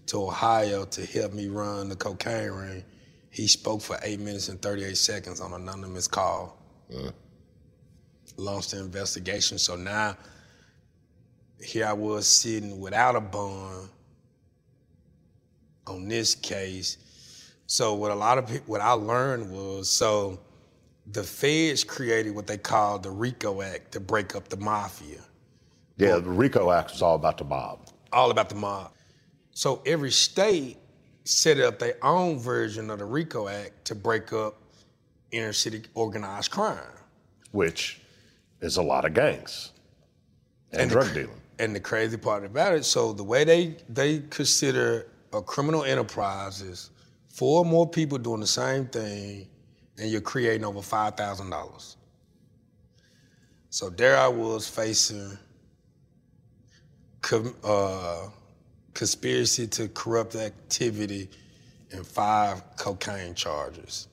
to Ohio to help me run the cocaine ring, he spoke for eight minutes and 38 seconds on an anonymous call. Mm. Launched the investigation. So now here I was sitting without a bond on this case. So what a lot of people, what I learned was, so the feds created what they called the RICO Act to break up the mafia, Yeah, the RICO Act was all about the mob. all about the mob. So every state set up their own version of the RICO Act to break up inner city organized crime. which is a lot of gangs and, the drug cr- dealing. And the crazy part about it, so the way they they consider a criminal enterprise is four more people doing the same thing, and you're creating over five thousand dollars. So there I was facing com- uh, conspiracy to corrupt activity and five cocaine charges.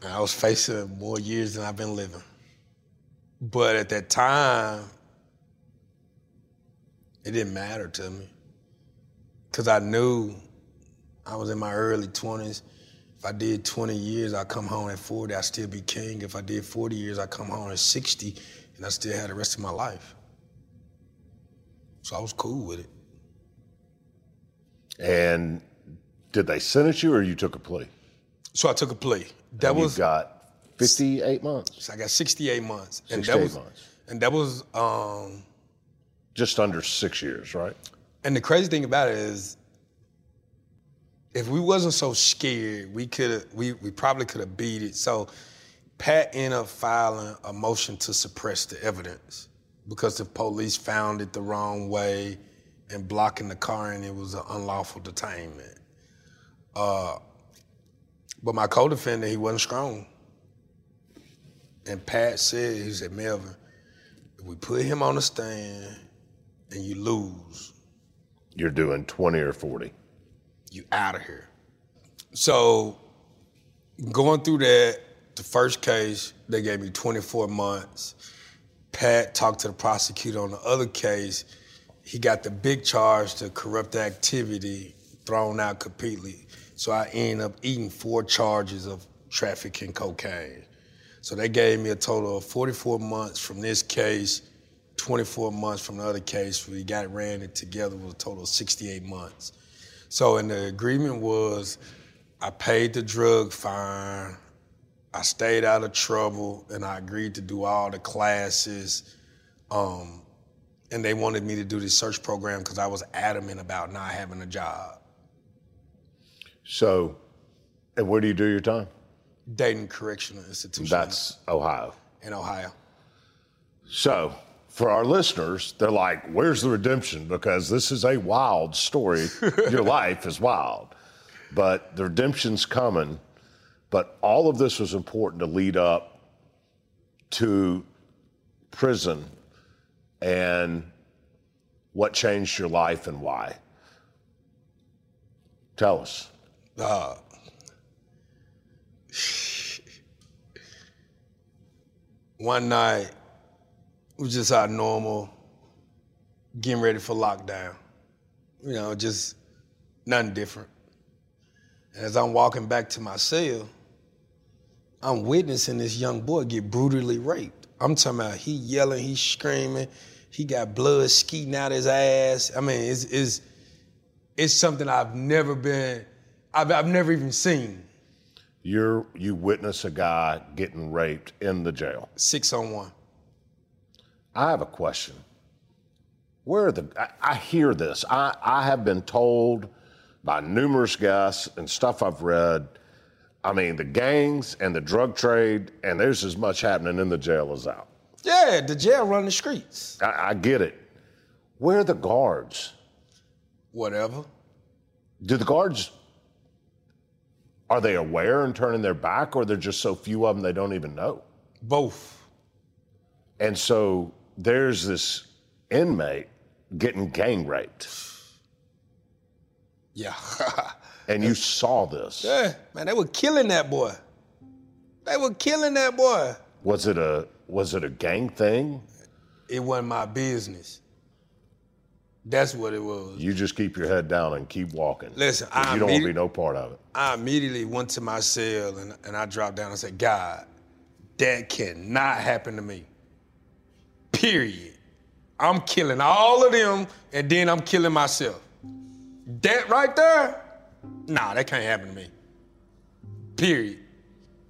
And I was facing more years than I've been living. But at that time, it didn't matter to me. Because I knew I was in my early 20s. If I did 20 years, I'd come home at 40, I'd still be king. If I did 40 years, I'd come home at 60, and I still had the rest of my life. So I was cool with it. And did they sentence you or you took a plea? So I took a plea. That was you got 58 months, so I got 68 months. And 68 that was months. and that was um just under six years, right? And the crazy thing about it is, if we wasn't so scared, we could have we, we probably could have beat it. So Pat ended up filing a motion to suppress the evidence because the police found it the wrong way and blocking the car and it was an unlawful detainment. Uh, but my co-defendant, he wasn't strong. And Pat said, he said, Melvin, if we put him on the stand and you lose, You're doing 20 or 40. you out of here. So going through that, the first case, they gave me 24 months. Pat talked to the prosecutor on the other case. He got the big charge to corrupt activity thrown out completely. So I ended up eating four charges of trafficking cocaine. So they gave me a total of 44 months from this case, 24 months from the other case. We got ran it together was a total of 68 months. So, and the agreement was I paid the drug fine, I stayed out of trouble, and I agreed to do all the classes. Um, and they wanted me to do this search program because I was adamant about not having a job. So, and where do you do your time? Dayton Correctional Institution That's Ohio. in Ohio. So, for our listeners, they're like, where's the redemption? Because this is a wild story. *laughs* Your life is wild. But the redemption's coming. But all of this was important to lead up to prison and what changed your life and why. Tell us. Uh, one night, it was just our normal, getting ready for lockdown. You know, just nothing different. And as I'm walking back to my cell, I'm witnessing this young boy get brutally raped. I'm talking about he yelling, he screaming, he got blood skeeting out his ass. I mean, it's, it's, it's something I've never been, I've, I've never even seen. You're, you witness a guy getting raped in the jail. Six on one. I have a question. Where are the? I, I hear this. I, I have been told by numerous guests and stuff I've read. I mean, the gangs and the drug trade, and there's as much happening in the jail as out. Yeah, the jail run the streets. I, I get it. Where are the guards? Whatever. Do the guards are they aware and turning their back, or they're just so few of them they don't even know? Both. And so there's this inmate getting gang raped. Yeah. *laughs* and you saw this. Yeah, man, they were killing that boy. They were killing that boy. Was it a was it a gang thing? It wasn't my business. That's what it was. You just keep your head down and keep walking. Listen, I you don't want to be no part of it. I immediately went to my cell and, and I dropped down and said, God, that cannot happen to me. Period. I'm killing all of them and then I'm killing myself. That right there, nah, that can't happen to me. Period.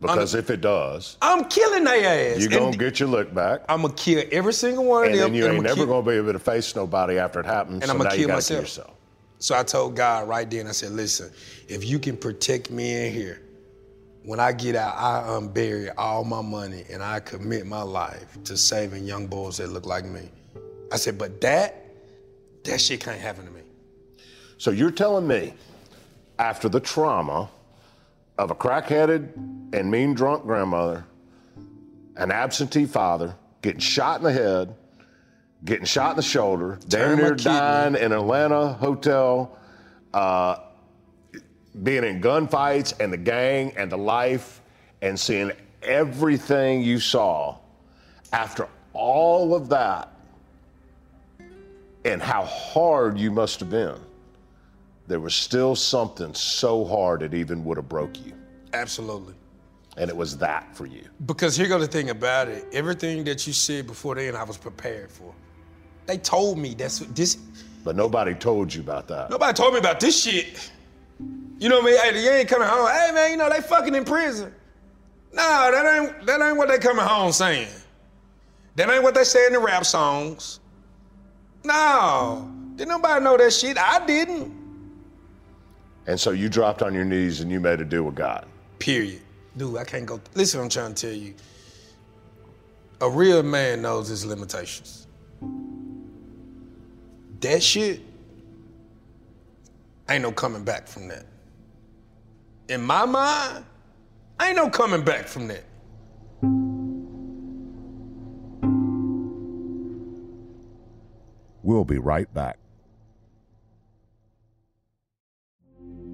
Because I'm, if it does, I'm killing their ass. You're gonna get your look back. I'm gonna kill every single one of and them. And then you ain't never gonna be able to face nobody after it happens. And so I'm gonna kill myself. yourself. So I told God right then, I said, listen, if you can protect me in here, when I get out, I unbury all my money and I commit my life to saving young boys that look like me. I said, but that, that shit can't happen to me. So you're telling me, after the trauma of a crack-headed and mean drunk grandmother, an absentee father, getting shot in the head, getting shot in the shoulder, damn near dying in an Atlanta hotel, uh, being in gunfights and the gang and the life and seeing everything you saw after all of that and how hard you must have been there was still something so hard it even would have broke you absolutely and it was that for you because here goes the thing about it everything that you said before then i was prepared for they told me that's what this but nobody told you about that nobody told me about this shit you know what I mean? Hey, you ain't coming home. Hey man, you know they fucking in prison. Nah, that ain't that ain't what they coming home saying. That ain't what they say in the rap songs. No, did nobody know that shit? I didn't. And so you dropped on your knees and you made a deal with God. Period. Dude, I can't go. Listen, I'm trying to tell you. A real man knows his limitations. That shit ain't no coming back from that in my mind, ain't no coming back from that. We'll be right back.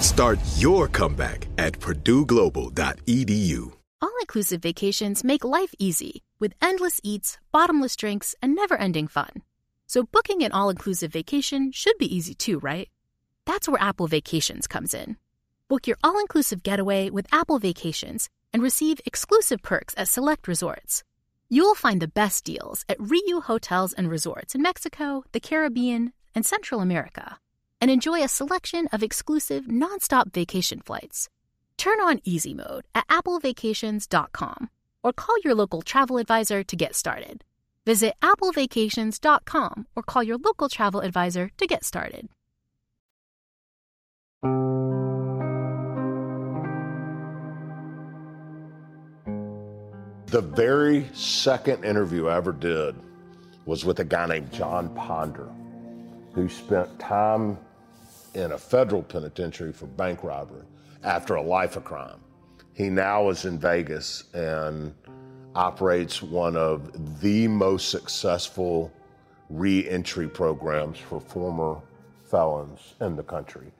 Start your comeback at purdueglobal.edu. All-inclusive vacations make life easy with endless eats, bottomless drinks, and never-ending fun. So booking an all-inclusive vacation should be easy too, right? That's where Apple Vacations comes in. Book your all inclusive getaway with Apple Vacations and receive exclusive perks at select resorts. You'll find the best deals at Riu Hotels and Resorts in Mexico, the Caribbean, and Central America, and enjoy a selection of exclusive nonstop vacation flights. Turn on easy mode at applevacations.com or call your local travel advisor to get started. Visit applevacations.com or call your local travel advisor to get started. The very second interview I ever did was with a guy named John Ponder, who spent time in a federal penitentiary for bank robbery after a life of crime. He now is in Vegas and operates one of the most successful reentry programs for former felons in the country.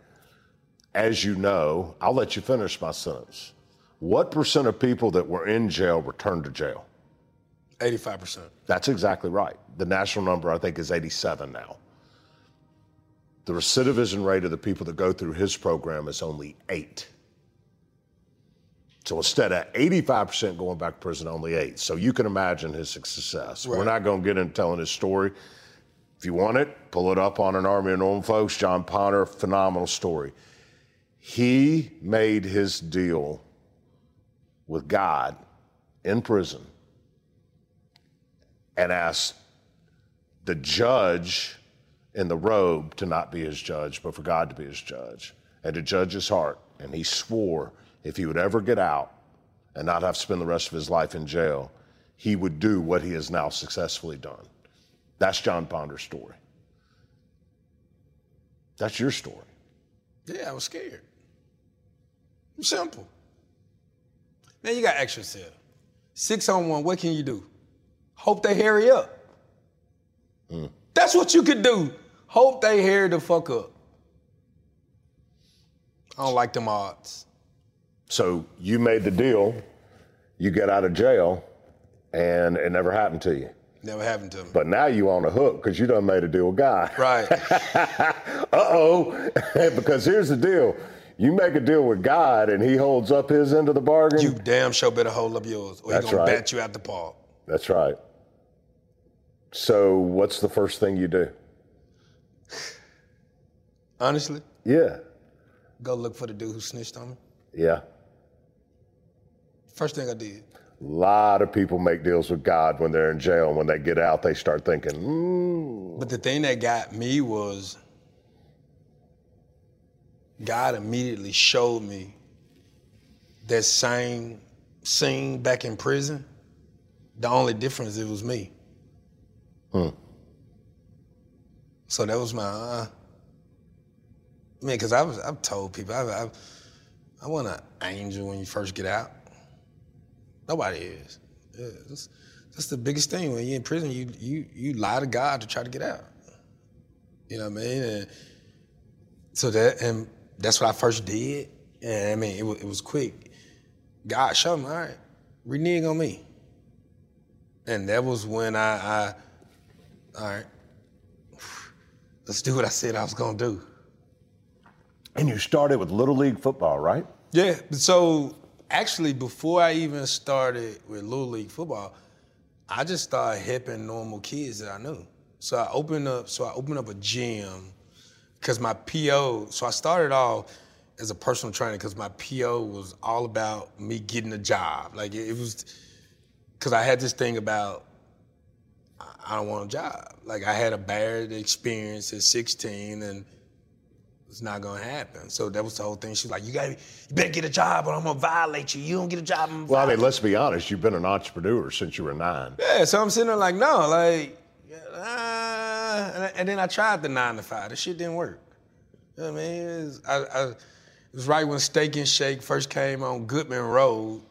As you know, I'll let you finish my sentence. What percent of people that were in jail returned to jail? 85%. That's exactly right. The national number, I think, is 87 now. The recidivism rate of the people that go through his program is only eight. So instead of 85% going back to prison, only eight. So you can imagine his success. We're not going to get into telling his story. If you want it, pull it up on an Army of Normal Folks. John Ponder, phenomenal story. He made his deal with God in prison and asked the judge in the robe to not be his judge, but for God to be his judge and to judge his heart. And he swore if he would ever get out and not have to spend the rest of his life in jail, he would do what he has now successfully done. That's John Ponder's story. That's your story. Yeah, I was scared. Simple. Man, you got extra cell. Six on one, what can you do? Hope they hurry up. Mm. That's what you could do. Hope they hurry the fuck up. I don't like them odds. So you made the deal, you get out of jail, and it never happened to you. Never happened to me. But now you on the hook because you done made a deal with God. Right. *laughs* Uh-oh. *laughs* because here's the deal. You make a deal with God and he holds up his end of the bargain. you damn sure better hold up yours, or he's gonna right. bat you out the park. That's right. So what's the first thing you do? Honestly, Yeah. go look for the dude who snitched on me. Yeah. First thing I did. A lot of people make deals with God when they're in jail. And when they get out, they start thinking, mm, But the thing that got me was God immediately showed me that same scene back in prison. The only difference it was me. So that was my. Uh, I mean, because I was I've told people I I, I want an angel when you first get out. Nobody is. Yeah, that's, that's the biggest thing when you're in prison. You you you lie to God to try to get out. You know what I mean? And so that and that's what I first did. And I mean, it was, it was quick. God showed me, all right, renege on me. And that was when I, I, all right, let's do what I said I was gonna do. and you started with Little League football, right? Yeah. So actually, before I even started with Little League football, I just started helping normal kids that I knew. So I opened up. So I opened up a gym because my PO. So I started off as a personal trainer because my PO was all about me getting a job. Like it, it was because I had this thing about I- don't want a job. Like I had a bad experience at 16 and it's not gonna happen. So that was the whole thing. She's like, "You got, to you better get a job, or I'm gonna violate you. You don't get a job, Well, I mean, let's be honest. You've been an entrepreneur since you were nine. Yeah. So I'm sitting there like, no, like, uh, and, and then I tried the nine to five. The shit didn't work. You know what I mean? It was, I, I, it was right when Steak and Shake first came on Goodman Road,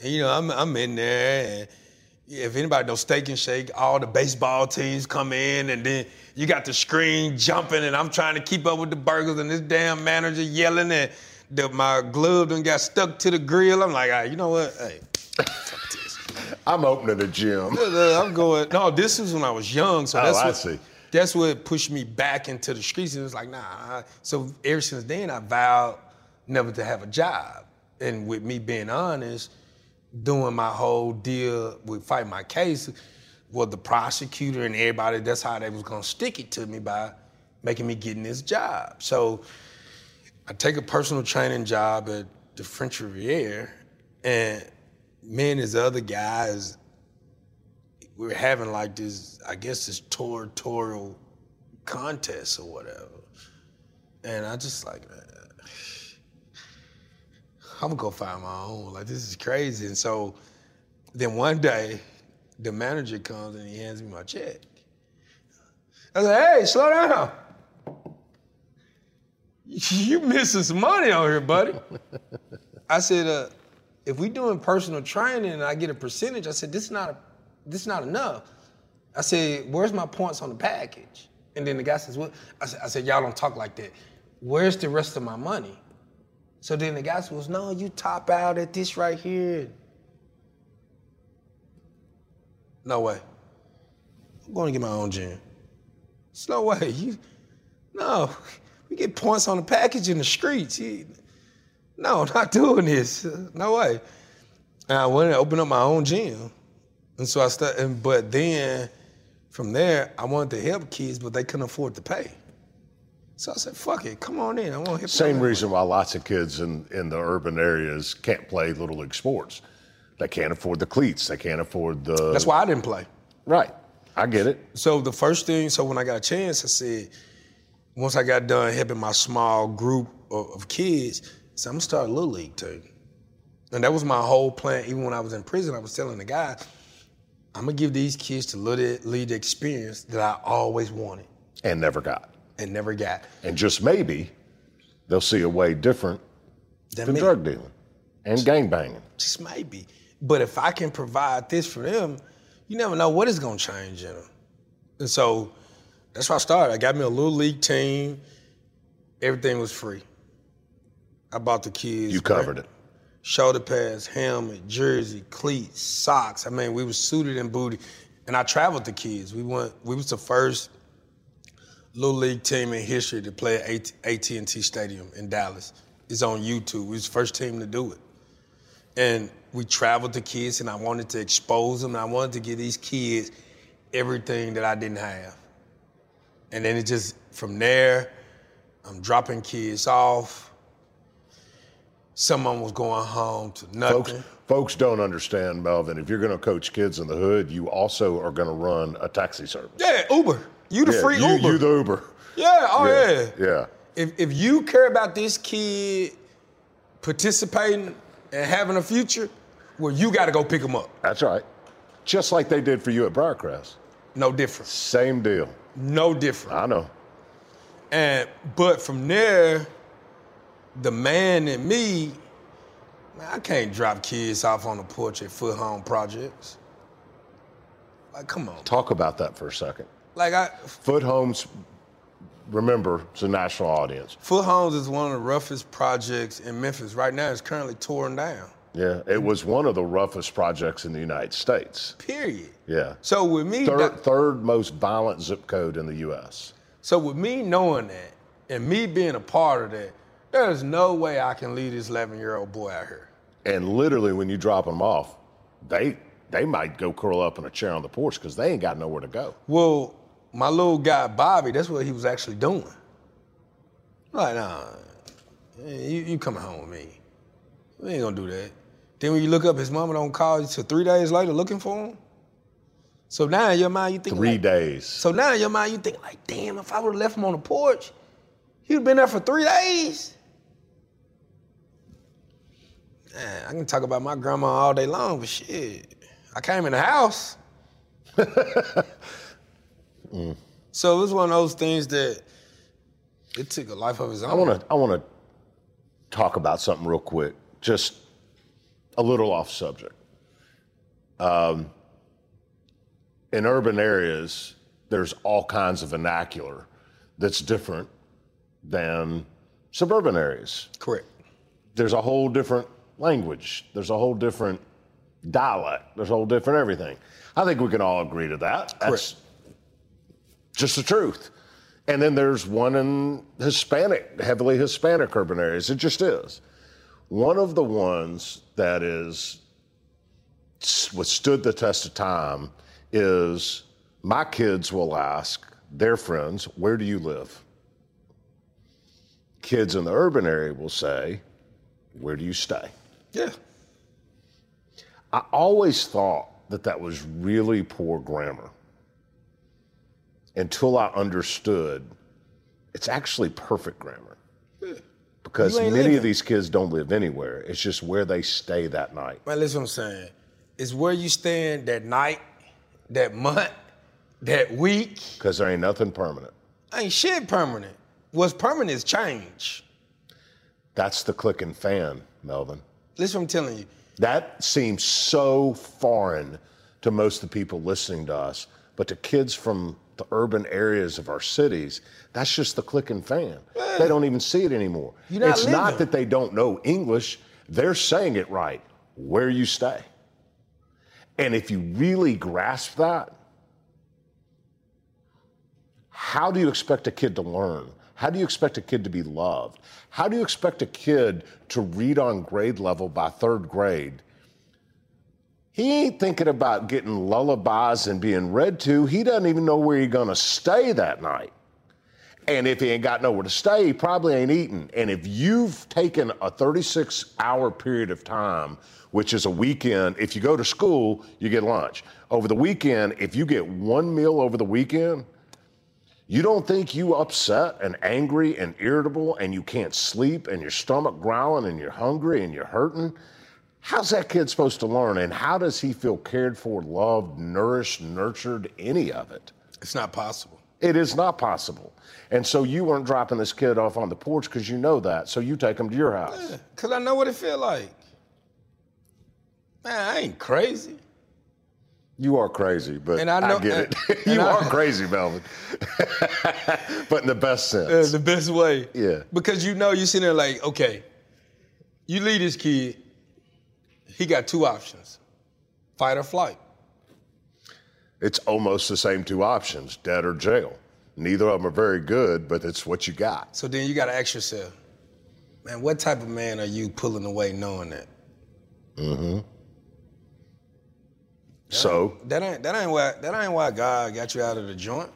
and you know, I'm, I'm in there, and if anybody knows Steak and Shake, all the baseball teams come in, and then you got the screen jumping, and I'm trying to keep up with the burgers, and this damn manager yelling, and the, my glove done got stuck to the grill. I'm like, all right, you know what? Hey, fuck this. I'm opening a gym. I'm going. No, this is when I was young, so Oh, that's I what, see. That's what pushed me back into the streets. It was like, nah. So ever since then, I vowed never to have a job. And with me being honest, doing my whole deal with fight my case, was the prosecutor and everybody. That's how they was gonna stick it to me by making me getting this job. So I take a personal training job at the French Riviera, and me and this other guys, we were having like this, I guess this territorial contest or whatever. And I just like, I'm gonna go find my own. Like this is crazy. And so Then one day, the manager comes and he hands me my check. I said, hey, slow down. *laughs* You missing some money out here, buddy. I said, uh, if we doing personal training and I get a percentage, I said, this is not a, this is not enough. I said, where's my points on the package? And then the guy says, what? I said, I said, y'all don't talk like that. Where's the rest of my money? So then the guy says, no, you top out at this right here. No way. I'm going to get my own gym. It's no way. You, no, we get points on the package in the streets. You, no, not doing this. No way. And I wanted to open up my own gym. And so I started, but then from there, I wanted to help kids, but they couldn't afford to pay. So I said, fuck it, come on in. I want to help Same reason why lots of kids in, in the urban areas can't play little league sports. They can't afford the cleats. They can't afford the. That's why I didn't play. Right. I get it. So the first thing, so when I got a chance, I said, once I got done helping my small group of, of kids, I said, I'm gonna start a little league team. And that was my whole plan. Even when I was in prison, I was telling the guys, I'm gonna give these kids the little league experience that I always wanted And never got. And never got. And just maybe they'll see a way different Than than drug dealing and gang banging. Just maybe. But if I can provide this for them, you never know what is gonna change in them. And so that's why I started. I got me a little league team. Everything was free. I bought the kids. You covered it. Shoulder pads, helmet, jersey, cleats, socks. I mean, we was suited and booted. And I traveled the kids. We went. We was the first little league team in history to play at AT&T Stadium in Dallas. It's on YouTube. We was the first team to do it. And we traveled to kids, and I wanted to expose them. I wanted to give these kids everything that I didn't have. And then it just from there, I'm dropping kids off. Someone was going home to Folks, nothing. folks don't understand, Melvin. If you're going to coach kids in the hood, you also are going to run a taxi service. Yeah, Uber. You the Yeah, free you, Uber. You the Uber. yeah, oh yeah. Yeah. If if you care about this kid participating and having a future, well, you got to go pick them up. That's right. Just like they did for you at Briarcrest. No difference. Same deal. No different. I know. And but from there, the man in me, man, I can't drop kids off on the porch at Foote Home Projects. Like, come on. Talk about that for a second. Like, I Foote Homes, remember, it's a national audience. Foote Homes is one of the roughest projects in Memphis. Right now, it's currently torn down. Yeah, it was one of the roughest projects in the United States. Period. Yeah. So with me, Third, that- third most violent zip code in the U.S. So with me knowing that and me being a part of that, there's no way I can leave this 11 year old boy out here. And literally, when you drop them off, they they might go curl up in a chair on the porch because they ain't got nowhere to go. Well, my little guy Bobby, that's what he was actually doing. Like, nah, you, you coming home with me. We ain't gonna do that. Then when you look up, his mama don't call you till three days later looking for him. So now in your mind, you think Three like, days. So now in your mind, you think like, damn, if I would have left him on the porch, he'd have been there for three days. Man, I can talk about my grandma all day long, but shit, I came in the house. *laughs* So it was one of those things that it took a life of its own. I want to I want to talk about something real quick, just a little off subject. Um, in urban areas, there's all kinds of vernacular that's different than suburban areas. Correct. There's a whole different language. There's a whole different dialect. There's a whole different everything. I think we can all agree to that. That's just the truth. And then there's one in Hispanic, heavily Hispanic urban areas. It just is. One of the ones that is withstood the test of time is my kids will ask their friends, Where do you live? Kids in the urban area will say, Where do you stay? Yeah. I always thought that that was really poor grammar until I understood it's actually perfect grammar. Because many living. of these kids don't live anywhere. It's just where they stay that night. Man, listen what I'm saying. is where you stand that night, that month, that week. Because there ain't nothing permanent. Ain't shit permanent. What's permanent is change. That's the clicking fan, Melvin. Listen, what I'm telling you. That seems so foreign to most of the people listening to us, but to kids from the urban areas of our cities, that's just the clicking fan. They don't even see it anymore. Not it's not that they don't know English, they're saying it right where you stay. And if you really grasp that, how do you expect a kid to learn? How do you expect a kid to be loved? How do you expect a kid to read on grade level by third grade? He ain't thinking about getting lullabies and being read to. He doesn't even know where he's gonna stay that night. And if he ain't got nowhere to stay, he probably ain't eating. And if you've taken a 36 hour period of time, which is a weekend, if you go to school, you get lunch. Over the weekend, if you get one meal over the weekend, you don't think you upset and angry and irritable and you can't sleep and your stomach growling and you're hungry and you're hurting? How's that kid supposed to learn? And how does he feel cared for, loved, nourished, nurtured, any of it? It's not possible. It is not possible. And so you weren't dropping this kid off on the porch because you know that. So you take him to your house. Cause I know what it feel like. Man, I ain't crazy. You are crazy, but And I know- get it. *laughs* you I- are crazy, Melvin. *laughs* but in the best Uh, sense. the best way. Yeah. Because you know you're sitting there like, okay, you leave this kid, he got two options. Fight or flight. It's almost the same two options, dead or jail. Neither of them are very good, but it's what you got. So then you gotta ask yourself, man, what type of man are you pulling away knowing that? Mm-hmm. So That ain't that ain't why that ain't why God got you out of the joint.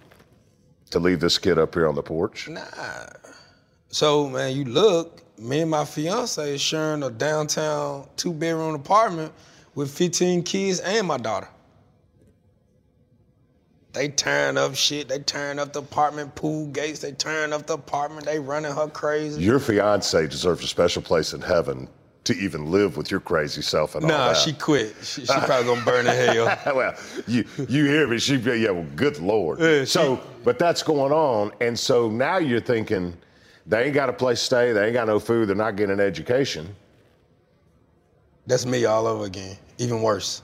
to leave this kid up here on the porch, Nah. So man, you look, me and my fiance is sharing a downtown two bedroom apartment with 15 kids and my daughter. They tearing up shit. They tearing up the apartment pool gates. They tearing up the apartment. They running her crazy. your fiance deserves a special place in heaven to even live with your crazy self and all that. nah, she quit. She, she probably gonna burn in hell. *laughs* well, you you hear me? She yeah, well, good lord. Yeah, she- so, but that's going on, and so now you're thinking they ain't got a place to stay, they ain't got no food, they're not getting an education. That's me all over again. Even worse.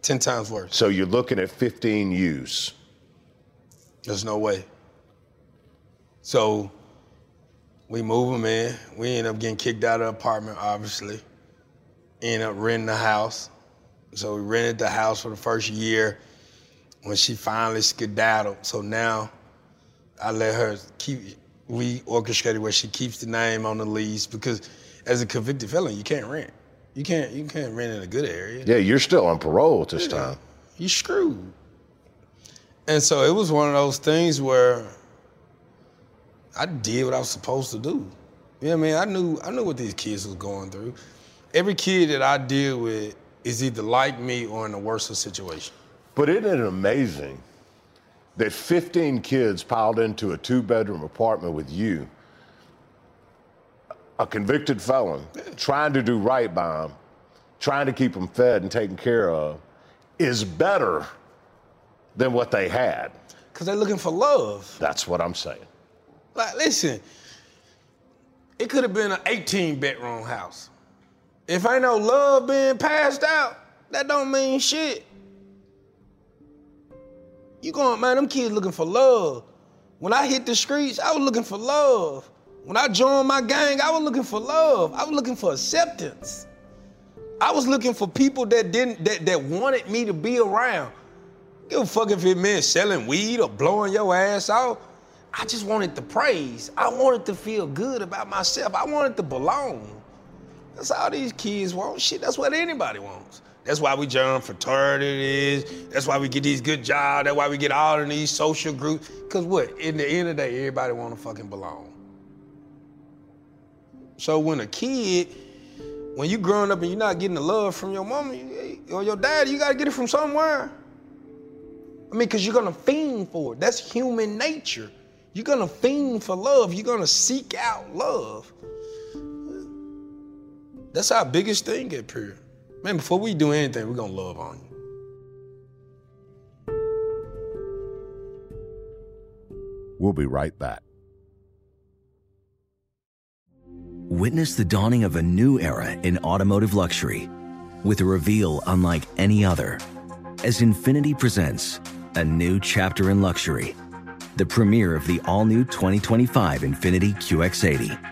Ten times worse. So you're looking at 15 U's. There's no way. So we move them in. We end up getting kicked out of the apartment, obviously. End up renting the house. So we rented the house for the first year when she finally skedaddled. So now I let her keep, we orchestrated where she keeps the name on the lease because as a convicted felon, you can't rent. You can't, you can't rent in a good area Yeah, you're still on parole at this time. you screwed. And so it was one of those things where I did what I was supposed to do. You know what I mean? I knew I knew what these kids was going through. Every kid that I deal with is either like me or in a worse situation. But isn't it amazing that 15 kids piled into a two bedroom apartment with you, a convicted felon, trying to do right by them, trying to keep them fed and taken care of, is better than what they had? Cause they're looking for love. That's what I'm saying. Like, listen, it could have been an 18 bedroom house. If ain't no love being passed out, that don't mean shit. You going, man, them kids looking for love. When I hit the streets, I was looking for love. When I joined my gang, I was looking for love. I was looking for acceptance. I was looking for people that didn't that, that wanted me to be around. Give a fuck if it meant selling weed or blowing your ass out. I just wanted the praise. I wanted to feel good about myself. I wanted to belong. That's all these kids want. Shit, that's what anybody wants. That's why we join fraternities. That's why we get these good jobs. That's why we get all in these social groups. Cause what? In the end of the day, everybody want to fucking belong. So when a kid, when you growing up and you're not getting the love from your mama or your dad, you gotta get it from somewhere. I mean, because you're gonna fiend for it. That's human nature. You're gonna fiend for love. You're gonna seek out love. That's our biggest thing up here. Man, before we do anything, we're gonna love on you. We'll be right back. Witness the dawning of a new era in automotive luxury with a reveal unlike any other as Infiniti presents a new chapter in luxury, the premiere of the all new 2025 Infiniti QX80.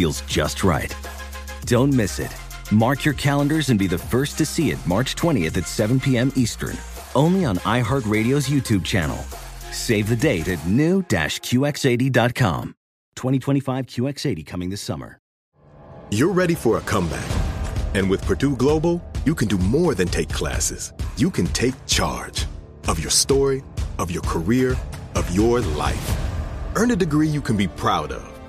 feels just right. Don't miss it. Mark your calendars and be the first to see it March 20th at 7 p.m. Eastern, only on iHeartRadio's YouTube channel. Save the date at new-QX80.com. 2025 QX80 coming this summer. You're ready for a comeback. And with Purdue Global, you can do more than take classes. You can take charge of your story, of your career, of your life. Earn a degree you can be proud of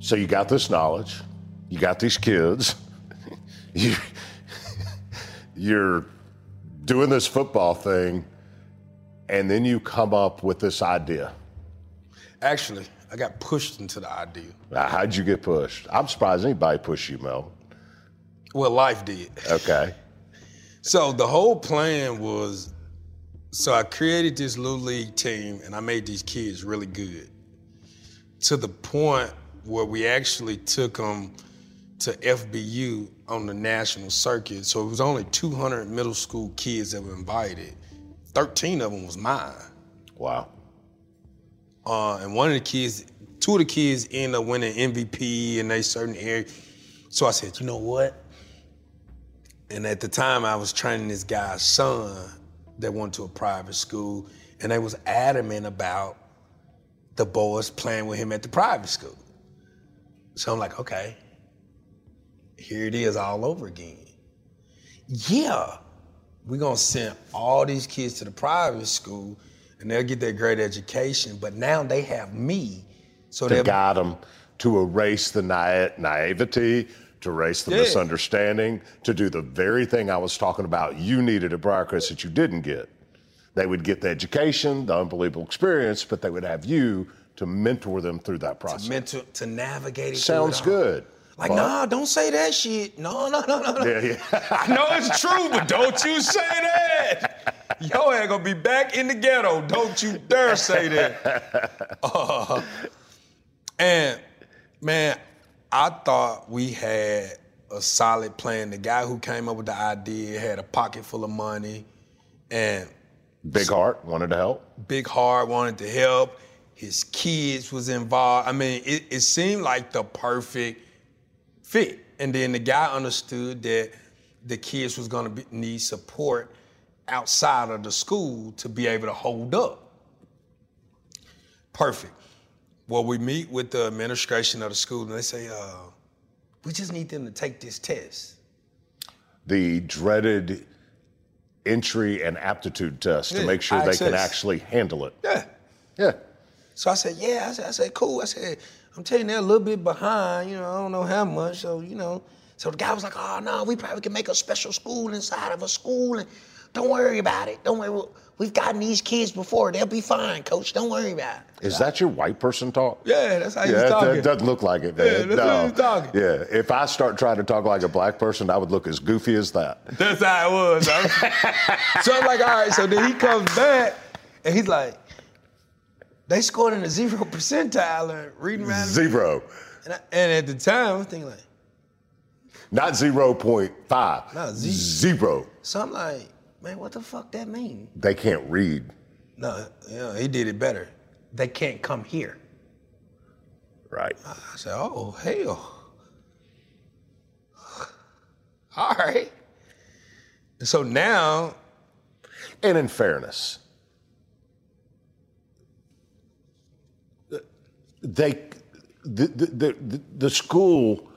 So you got this knowledge, you got these kids, *laughs* you, you're doing this football thing, and then you come up with this idea. Actually, I got pushed into the idea. Now, how'd you get pushed? I'm surprised anybody pushed you, Mel. Well, life did. Okay. *laughs* So the whole plan was so I created this little league team and I made these kids really good to the point where we actually took them to FBU on the national circuit. So it was only 200 middle school kids that were invited. 13 of them was mine. Wow. Uh, and one of the kids, two of the kids ended up winning MVP in a certain area. So I said, you know what? And at the time, I was training this guy's son that went to a private school, and they was adamant about the boys playing with him at the private school. So I'm like, okay, here it is all over again. Yeah, we're gonna send all these kids to the private school, and they'll get their great education. But now they have me, so To they guide them, to erase the na- naivety, to erase the Yeah. misunderstanding, to do the very thing I was talking about you needed at Briarcrest that you didn't get. They would get the education, the unbelievable experience, but they would have you to mentor them through that process. to, to navigate it. through Sounds it good. Like, but- nah, don't say that shit. No, no, no, no, no. Yeah, yeah. I know it's true, but don't you say that. Yo ain't gonna be back in the ghetto. Don't you dare say that. Uh, and man, I thought we had a solid plan. The guy who came up with the idea had a pocket full of money, and Big heart, wanted to help. Big Heart wanted to help. His kids was involved. I mean, it, it seemed like the perfect fit. And then the guy understood that the kids was gonna be, need support outside of the school to be able to hold up. Perfect. Well, we meet with the administration of the school and they say, uh, we just need them to take this test. The dreaded entry and aptitude test to make sure they can actually handle it. Yeah. Yeah. So I said, yeah. I said, I said, cool. I said, I'm telling you, they're a little bit behind. You know, I don't know how much. So you know, so the guy was like, oh no, we probably can make a special school inside of a school, and Don't worry about it. Don't worry. We've gotten these kids before. They'll be fine, coach. Don't worry about it. Is that your white person talk? Yeah, that's how Yeah, he's talking. that doesn't look like it. man. Yeah, that's how he's talking. Yeah, if I start trying to talk like a black person, I would look as goofy as that. That's how it was. *laughs* so I'm like, all right. So then he comes back and he's like, they scored in the zero *laughs* percentile and reading around. Zero, And, I, and at the time, I'm thinking like, not zero point five. No, Z- Zero. so I'm like, man, what the fuck that mean? They can't read. No, yeah, he did it better. They can't come here. Right. I said, oh hell. *sighs* All right. So now, And in fairness, they, the, the, the, the school,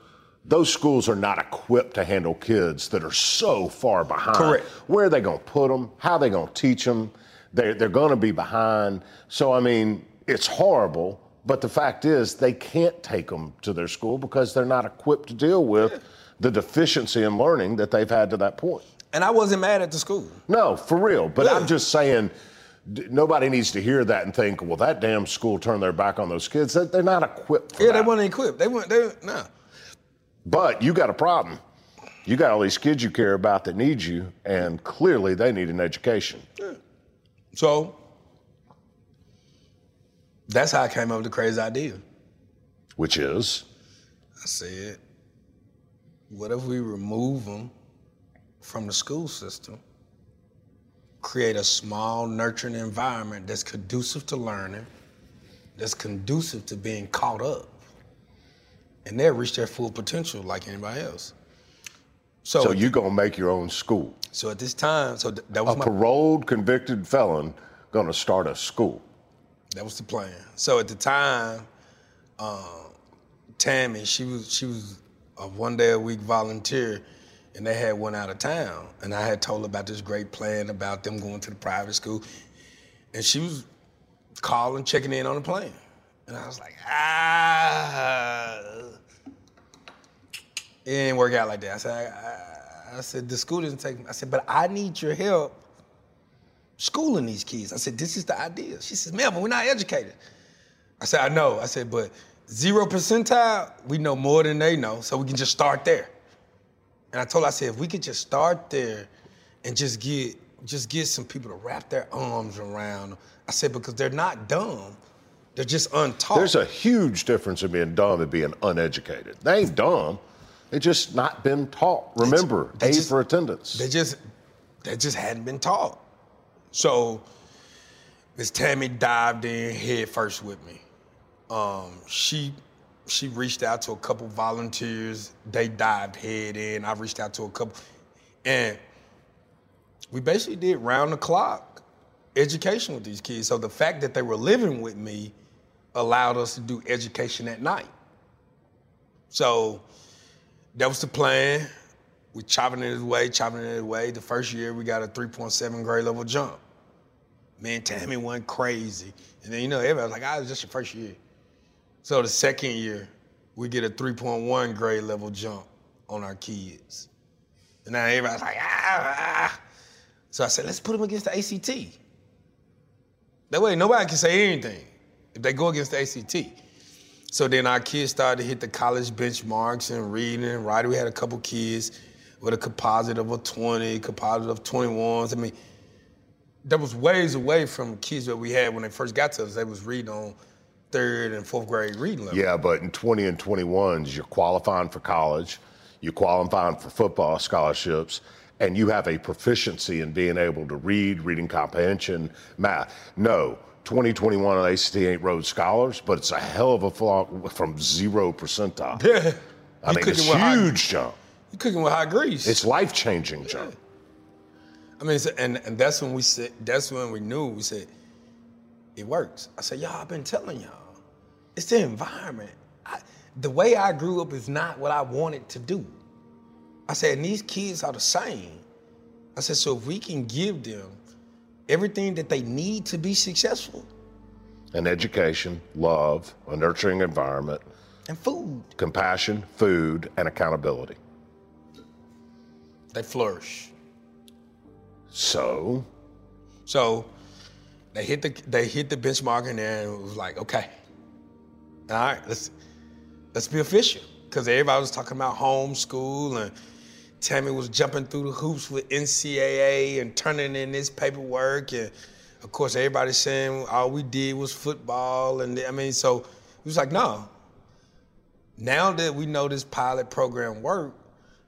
those schools are not equipped to handle kids that are so far behind. Correct. Where are they going to put them? How are they going to teach them? They're, they're going to be behind. So, I mean, it's horrible, but the fact is they can't take them to their school because they're not equipped to deal with the deficiency in learning that they've had to that point. and I wasn't mad at the school. No, for real. But Yeah. I'm just saying, d- nobody needs to hear that and think, well, that damn school turned their back on those kids. They- They're not equipped for that. Yeah, that. they weren't equipped. They weren't. They no. But you got a problem. You got all these kids you care about that need you, and clearly they need an education. Yeah. So that's how I came up with the crazy idea. Which is, I said, what if we remove them from the school system, create a small, nurturing environment that's conducive to learning, that's conducive to being caught up, and they'll reach their full potential like anybody else. So, so you gonna make your own school. so at this time, so th- that was A my paroled convicted felon gonna start a school. That was the plan. So at the time, um, Tammy, she was she was a one day a week volunteer, and they had one out of town. And I had told her about this great plan about them going to the private school, and she was calling, checking in on the plan. And I was like, ah, it didn't work out like that. I said, I, I said the school doesn't take. me. I said, but I need your help schooling these kids. I said, this is the idea. She says, Melvin, we're not educated. I said, I know. I said, but zero percentile, we know more than they know, so we can just start there. And I told her, I said, if we could just start there and just get just get some people to wrap their arms around. I said, because they're not dumb. They're just untaught. There's a huge difference in being dumb and being uneducated. They ain't dumb. They just not been taught. Remember, they A just- for attendance. They just they just hadn't been taught. So Miss Tammy dived in head first with me. Um, she she reached out to a couple volunteers. They dived head in. I reached out to a couple, and we basically did round the clock education with these kids. So the fact that they were living with me allowed us to do education at night. So that was the plan. We chopping it away, chopping it away. The first year we got a 3.7 grade level jump. Man, Tammy went crazy. And then you know, everybody was like, ah, it's just your first year. So the second year, we get a 3.1 grade level jump on our kids. And now everybody's like, ah, ah. So I said, let's put them against the ACT. That way nobody can say anything if they go against the ACT. So then our kids started to hit the college benchmarks and reading and writing. We had a couple kids with a composite of a 20, composite of 21s. I mean, that was ways away from kids that we had when they first got to us. They was reading on third and fourth grade reading level. Yeah, but in 20 and 21s, you're qualifying for college, you're qualifying for football scholarships, and you have a proficiency in being able to read, reading comprehension, math. No, 2021 on ACT ain't Rhodes Scholars, but it's a hell of a fall from zero percentile. Yeah. I You mean, it's with high- huge jump. You're cooking with high grease. It's life changing jump. I mean, and and that's when we said. That's when we knew. We said, it works. I said, y'all, I've been telling y'all, it's the environment. I, the way I grew up is not what I wanted to do. I said, and these kids are the same. I said, so if we can give them everything that they need to be successful, An education, love, a nurturing environment, and food, compassion, food, and accountability. they flourish. So, So they hit the they hit the benchmark and it was like, okay, all right, let's let's be official. Cause everybody was talking about homeschool and Tammy was jumping through the hoops with NCAA and turning in this paperwork and of course everybody's saying all we did was football and I mean so it was like no. Now that we know this pilot program worked,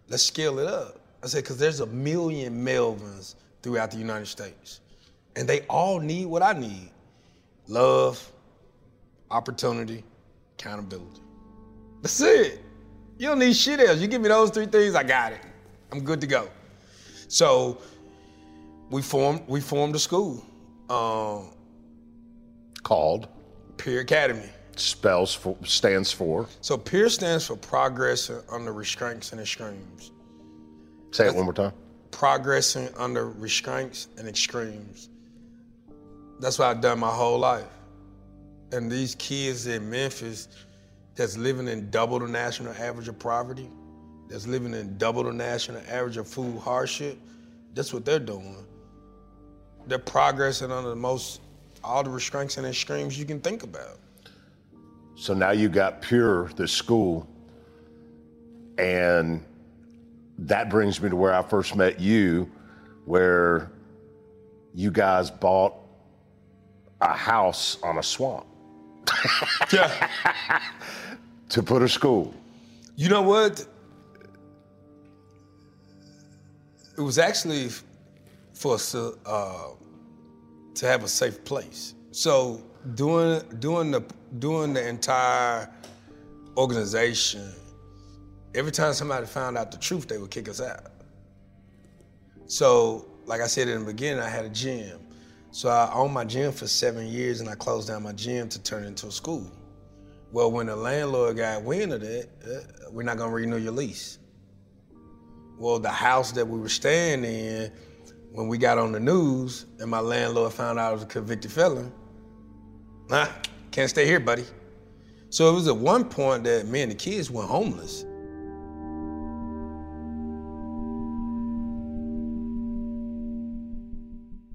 let's scale it up. I said because there's a million Melvins throughout the United States. And they all need what I need love, opportunity, accountability. That's it. You don't need shit else. You give me those three things, I got it. I'm good to go. So we formed we formed a school, um, called PURE Academy. spells for stands for. So PURE stands for progressing under restraints and extremes. Say it one more time. Progressing under restraints and extremes. That's what I've done my whole life. And these kids in Memphis that's living in double the national average of poverty, that's living in double the national average of food hardship, that's what they're doing. They're progressing under the most, all the restraints and extremes you can think about. So now you got Pure, the school, and that brings me to where I first met you, where you guys bought a house on a swamp *laughs* Yeah. to put a school. You know what? It was actually for us to, uh, to have a safe place. So doing doing the doing the entire organization, every time somebody found out the truth, they would kick us out. So, like I said in the beginning, I had a gym. So I owned my gym for seven years, and I closed down my gym to turn it into a school. Well, when the landlord got wind of it, uh, we're not gonna renew your lease. Well, the house that we were staying in, when we got on the news and my landlord found out I was a convicted felon, nah, can't stay here, buddy. So it was at one point that me and the kids went homeless.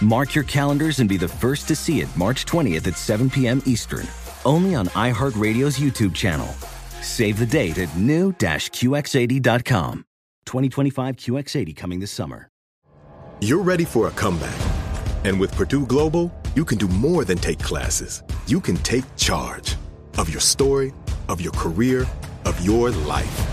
Mark your calendars and be the first to see it March 20th at 7 p.m. Eastern, only on iHeartRadio's YouTube channel. Save the date at new-QX80.com. 2025 QX80 coming this summer. You're ready for a comeback. And with Purdue Global, you can do more than take classes. You can take charge of your story, of your career, of your life.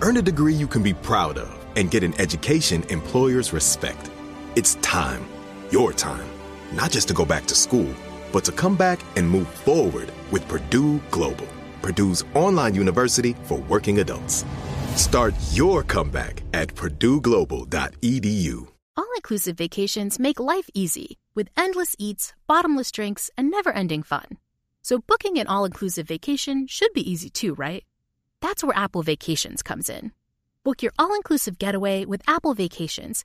Earn a degree you can be proud of and get an education employers respect. It's time, your time, not just to go back to school, but to come back and move forward with Purdue Global, Purdue's online university for working adults. Start your comeback at purdueglobal.edu. All inclusive vacations make life easy with endless eats, bottomless drinks, and never ending fun. So, booking an all inclusive vacation should be easy too, right? That's where Apple Vacations comes in. Book your all inclusive getaway with Apple Vacations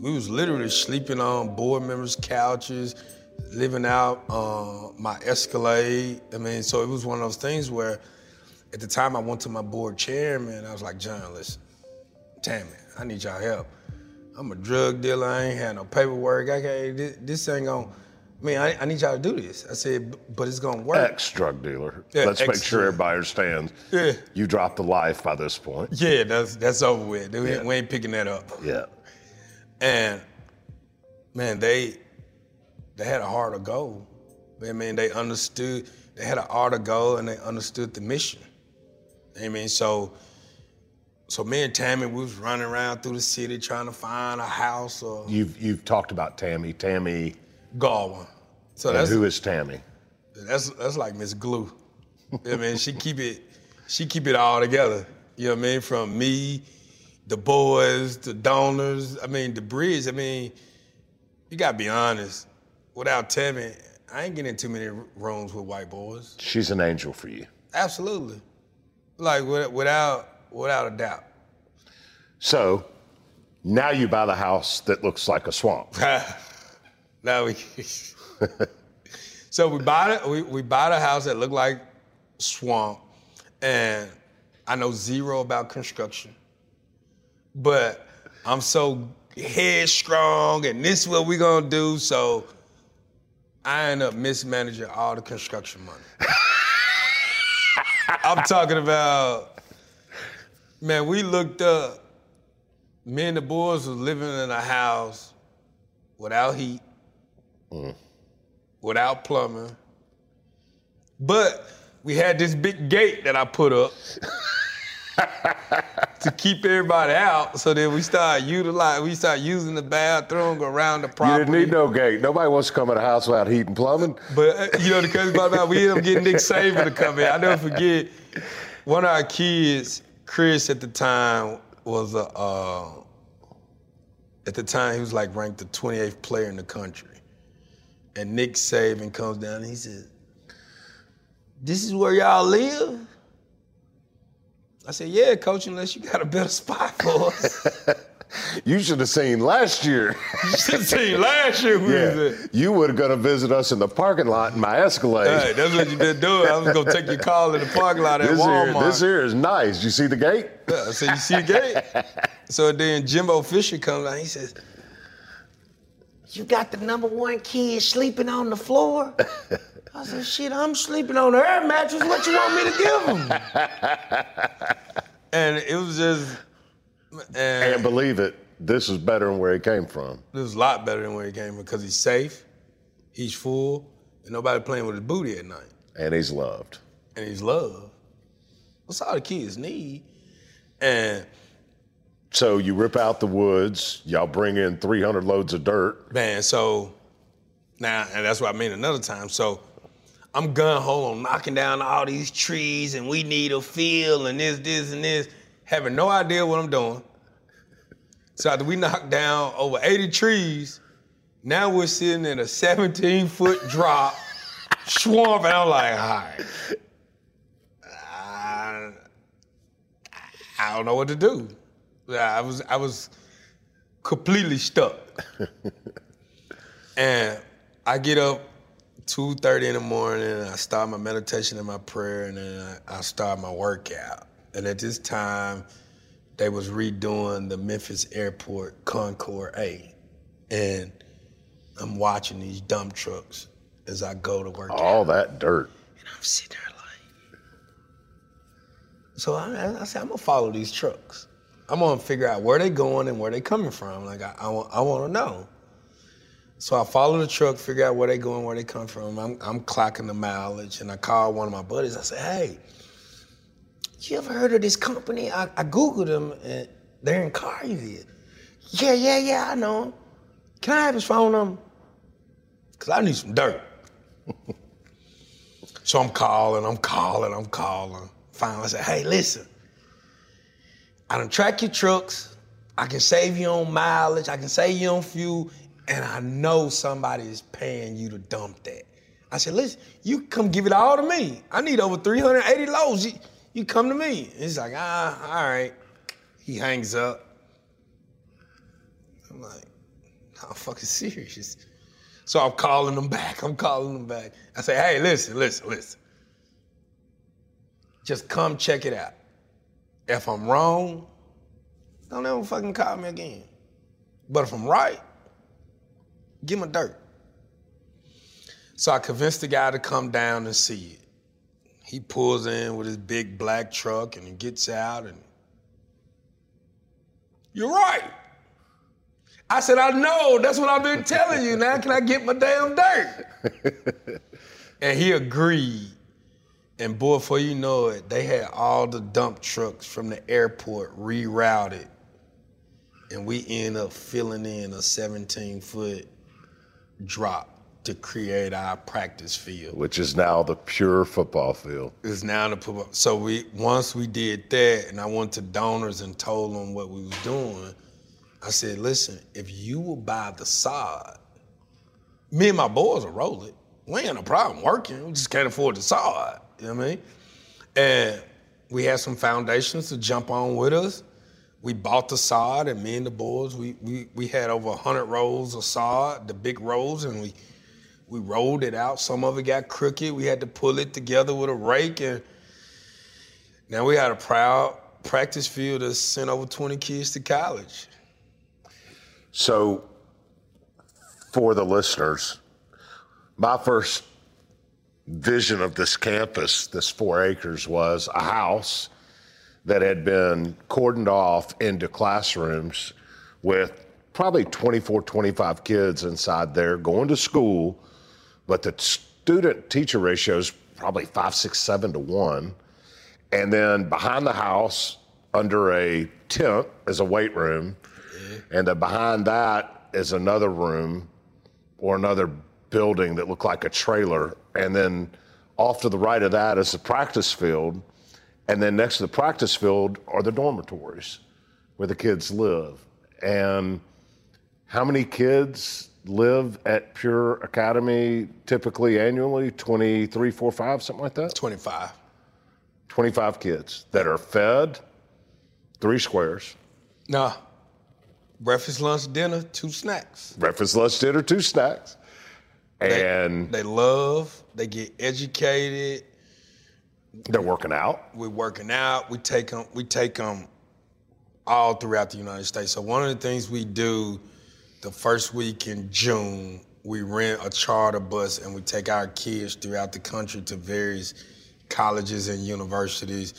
We was literally sleeping on board members' couches, living out uh, my Escalade. I mean, so it was one of those things where at the time I went to my board chairman, I was like, John, listen, Tammy, I need y'all help. I'm a drug dealer, I ain't had no paperwork. I can't, this, this ain't gonna, I mean, I, I, need y'all to do this. I said, but it's gonna work. Ex drug dealer. Yeah, Let's make sure everybody understands. Yeah. You dropped the life by this point. Yeah, that's that's over with. We, Yeah. we ain't picking that up. Yeah. And man, they they had a heart of gold. I mean, they understood. They had an heart of gold, and they understood the mission. I mean, so so me and Tammy, we was running around through the city trying to find a house or You've you've talked about Tammy. Tammy. Galway. So and that's who is Tammy? that's that's like Miss Glue. I mean, she keep it she keep it all together. You know what I mean? From me, the boys, the donors. I mean, the bridge. I mean, you gotta be honest. Without Tammy, I ain't getting in too many rooms with white boys. She's an angel for you. Absolutely, like without without a doubt. So now you buy the house that looks like a swamp. *laughs* now we. *laughs* so we bought it. We, we bought a house that looked like swamp, and I know zero about construction, but I'm so headstrong, and this is what we're gonna do. So I end up mismanaging all the construction money. *laughs* I'm talking about, man. We looked up. Me and the boys was living in a house without heat, mm. without plumbing. But we had this big gate that I put up *laughs* to keep everybody out. So then we start utilize, we start using the bathroom around the property. You didn't need no gate. Nobody wants to come in a house without heat and plumbing. But uh, you know the crazy part about it, we end up getting Nick Saban to come in. I never forget one of our kids, Chris at the time was a uh, at the time he was like ranked the 28th player in the country. And Nick Saban comes down and he says, This is where y'all live? I said, Yeah, coach, unless you got a better spot for us. *laughs* You should have seen last year. *laughs* you should have seen last year yeah. You would have gonna visit us in the parking lot in my Escalade. Hey, that's what you been doing. I was gonna take your call in the parking lot at this Walmart. here, this here is nice. You see the gate? Yeah, so you see the gate? *laughs* so then Jimbo Fisher comes out. He says, "You got the number one kid sleeping on the floor." I said, "Shit, I'm sleeping on the air mattress. What you want me to give him?" *laughs* and it was just, and And believe it, this is better than where he came from. This is a lot better than where he came from because he's safe, he's full, and nobody playing with his booty at night, And he's loved. and he's loved. That's all the kids need. And So you rip out the woods, y'all bring in 300 loads of dirt. Man, so now, and that's what I mean another time. So I'm gun ho on knocking down all these trees, and we need a field, and this, this, and this, having no idea what I'm doing. So after we knocked down over 80 trees, now we're sitting in a 17 foot *laughs* drop, swamp, and I'm like, all right. I, I don't know what to do. I was I was completely stuck. *laughs* and I get up 2.30 in the morning I start my meditation and my prayer and then I, I start my workout. And at this time, they was redoing the Memphis Airport Concourse A. And I'm watching these dump trucks as I go to work out. All that dirt. And I'm sitting there like, so I, I said, I'm gonna follow these trucks. I'm gonna figure out where they going and where they coming from. Like I, I, want, I want to know. So I follow the truck, figure out where they going, where they come from. I'm, I'm clocking the mileage, and I call one of my buddies. I say, Hey, you ever heard of this company? I, I googled them, and they're in Carville. Yeah, yeah, yeah, I know. Can I have his phone number? Cause I need some dirt. *laughs* So I'm calling, I'm calling, I'm calling. Finally, I said, hey, listen, I don't track your trucks. I can save you on mileage. I can save you on fuel. And I know somebody is paying you to dump that. I said, listen, you come give it all to me. I need over 380 loads. You, you come to me. He's like, ah, all right. He hangs up. I'm like, I'm fucking serious. So I'm calling them back. I'm calling them back. I say, hey, listen, listen, listen. Just come check it out. If I'm wrong, don't ever fucking call me again. But if I'm right, give me dirt. So I convinced the guy to come down and see it. He pulls in with his big black truck and he gets out and you're right. I said, I know. That's what I've been telling you. Now can I get my damn dirt? *laughs* and he agreed. And boy, before you know it, they had all the dump trucks from the airport rerouted. And we end up filling in a 17 foot drop to create our practice field. Which is now the pure football field. It's now the football. So we once we did that, and I went to donors and told them what we was doing. I said, listen, if you will buy the sod, me and my boys will roll it. We ain't no problem working. We just can't afford the sod. You know what I mean? And we had some foundations to jump on with us. We bought the sod, and me and the boys, we we we had over hundred rolls of sod, the big rolls, and we we rolled it out. Some of it got crooked. We had to pull it together with a rake, and now we had a proud practice field that sent over 20 kids to college. So, for the listeners, my first vision of this campus, this four acres, was a house that had been cordoned off into classrooms with probably 24, 25 kids inside there going to school, but the student teacher ratio is probably five, six, seven to one. And then behind the house, under a tent, is a weight room. And then behind that is another room or another building that looked like a trailer. And then off to the right of that is the practice field. And then next to the practice field are the dormitories where the kids live. And how many kids live at Pure Academy typically annually? 23, 4, 5, something like that? 25. 25 kids that are fed three squares. Nah. Breakfast, lunch, dinner, two snacks. Breakfast, lunch, dinner, two snacks. And They love, they get educated. They're working out. We're working out. We take them. We take them all throughout the United States. So one of the things we do, the first week in June, we rent a charter bus and we take our kids throughout the country to various colleges and universities.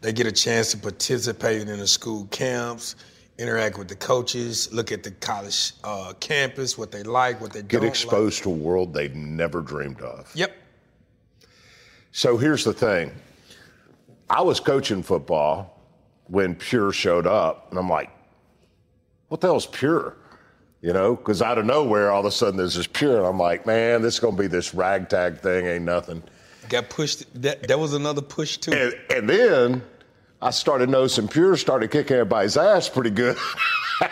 They get a chance to participate in the school camps, interact with the coaches, look at the college uh, campus, what they like, what they Get don't like. Get exposed to a world they've never dreamed of. Yep. So here's the thing I was coaching football when Pure showed up, and I'm like, what the hell's Pure? You know, because out of nowhere, all of a sudden there's this Pure, and I'm like, man, this is going to be this ragtag thing, ain't nothing. Got pushed. That, that was another push too. And, and then I started noticing Pure started kicking everybody's ass pretty good.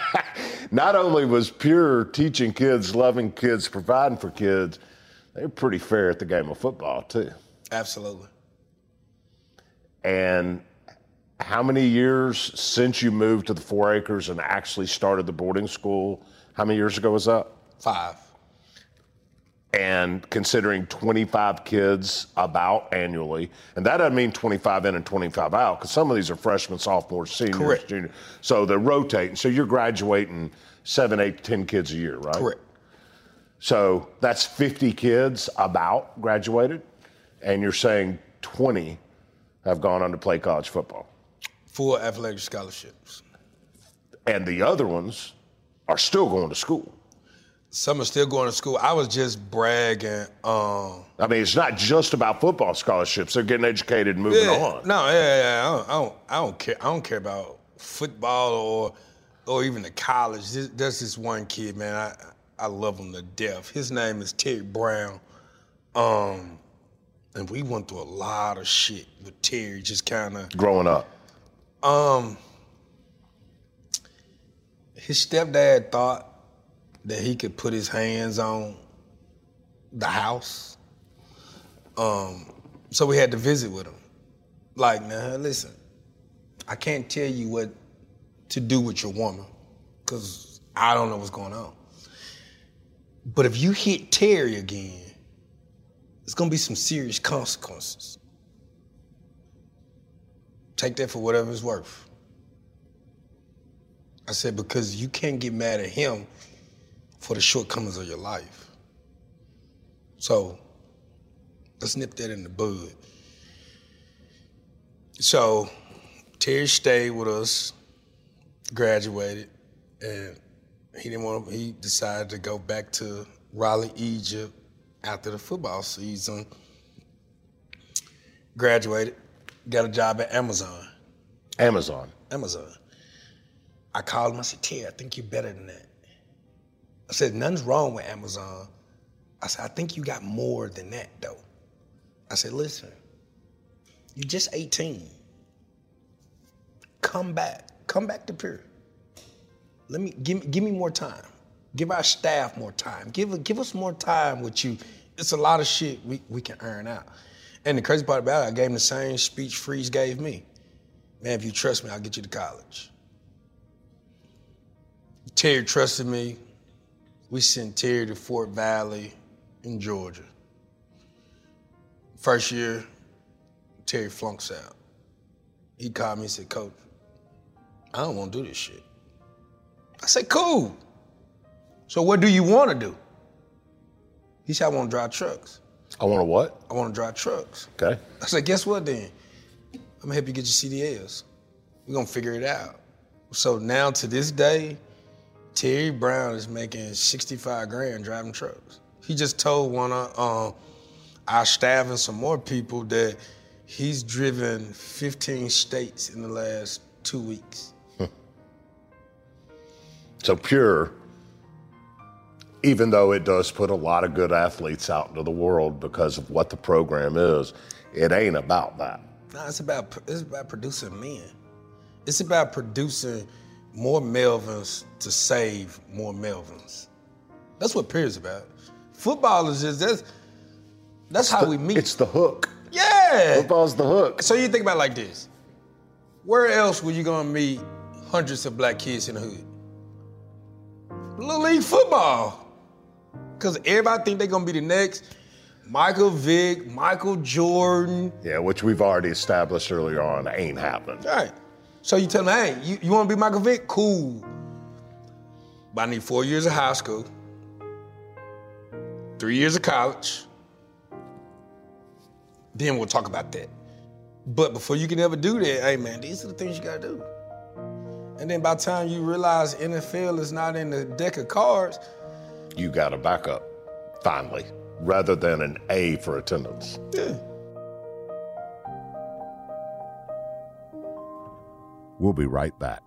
*laughs* Not only was Pure teaching kids, loving kids, providing for kids, they were pretty fair at the game of football, too. Absolutely. And how many years since you moved to the four acres and actually started the boarding school? How many years ago was that? Five. And considering 25 kids about annually, and that doesn't mean 25 in and 25 out, because some of these are freshmen, sophomores, seniors, Correct. juniors. So they're rotating. So you're graduating seven, eight, 10 kids a year, right? Correct. So that's 50 kids about graduated, and you're saying 20 have gone on to play college football. Full athletic scholarships. And the other ones are still going to school. Some are still going to school. I was just bragging. Um, I mean, it's not just about football scholarships. They're getting educated and moving yeah, on. No, yeah, yeah. I don't, I don't, I don't care. I don't care about football or, or even the college. This, there's this one kid, man. I, I love him to death. His name is Terry Brown. Um, and we went through a lot of shit with Terry. Just kind of. Growing up. Um, his stepdad thought that he could put his hands on the house. Um, so we had to visit with him. Like, now listen, I can't tell you what to do with your woman, cause I don't know what's going on. But if you hit Terry again, it's gonna be some serious consequences. Take that for whatever it's worth. I said, because you can't get mad at him for the shortcomings of your life. So let's nip that in the bud. So Terry stayed with us, graduated, and he didn't want. He decided to go back to Raleigh, Egypt, after the football season. Graduated, got a job at Amazon. Amazon. Amazon. I called him. I said, Terry, I think you're better than that. I said, nothing's wrong with Amazon. I said, I think you got more than that, though. I said, listen, you're just 18. Come back. Come back to Pure. Let me give, give me more time. Give our staff more time. Give, give us more time with you. It's a lot of shit we, we can earn out. And the crazy part about it, I gave him the same speech Freeze gave me. Man, if you trust me, I'll get you to college. Terry trusted me. We sent Terry to Fort Valley in Georgia. First year, Terry flunks out. He called me and said, Coach, I don't want to do this shit. I said, cool. So what do you want to do? He said, I want to drive trucks. I want to what? I want to drive trucks. Okay. I said, guess what then? I'm gonna help you get your CDLs. We're gonna figure it out. So now to this day, Terry Brown is making 65 grand driving trucks. He just told one of uh, our staff and some more people that he's driven 15 states in the last two weeks. So Pure, even though it does put a lot of good athletes out into the world because of what the program is, it ain't about that. No, it's about it's about producing men. It's about producing more Melvins to save more Melvins. That's what Pure is about. Football is just that's that's how we meet. It's the hook. yeah. Football's the hook. So you think about it like this. Where else were you gonna meet hundreds of black kids in the hood? Little league football. Cause everybody think they're gonna be the next Michael Vick, Michael Jordan. Yeah, which we've already established earlier on ain't happening. All right. So you tell them, hey, you, you wanna be Michael Vick? Cool. But I need four years of high school, three years of college. Then we'll talk about that. But before you can ever do that, hey man, these are the things you gotta do. And then by the time you realize NFL is not in the deck of cards, You got a backup, finally, rather than an A for attendance. yeah. We'll be right back.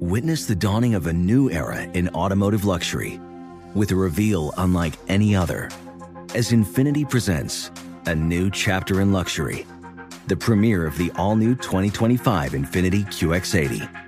Witness the dawning of a new era in automotive luxury with a reveal unlike any other as Infiniti presents a new chapter in luxury, the premiere of the all new 2025 Infiniti QX80.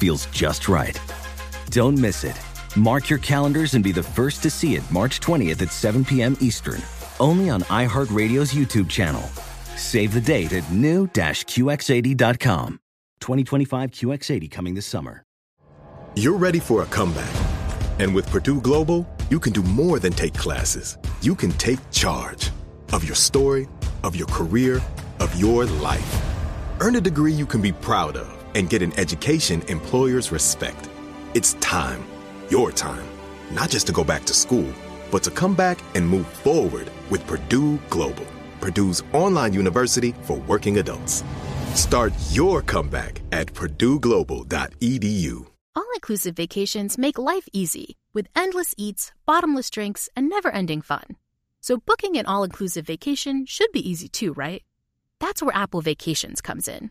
feels just right. Don't miss it. Mark your calendars and be the first to see it March 20th at 7 p.m. Eastern, only on iHeartRadio's YouTube channel. Save the date at new-QX80.com. 2025 QX80 coming this summer. You're ready for a comeback. And with Purdue Global, you can do more than take classes. You can take charge of your story, of your career, of your life. Earn a degree you can be proud of and get an education employers respect. It's time, your time, not just to go back to school, but to come back and move forward with Purdue Global, Purdue's online university for working adults. Start your comeback at purdueglobal.edu. All inclusive vacations make life easy with endless eats, bottomless drinks, and never ending fun. So, booking an all inclusive vacation should be easy too, right? That's where Apple Vacations comes in.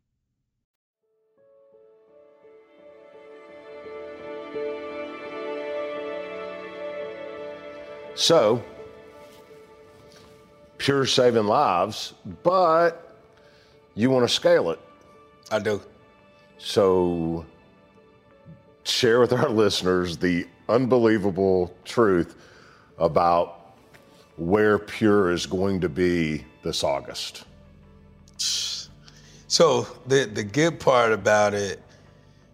So, pure saving lives, but you want to scale it. I do. So, share with our *laughs* listeners the unbelievable truth about where Pure is going to be this August. So the the good part about it,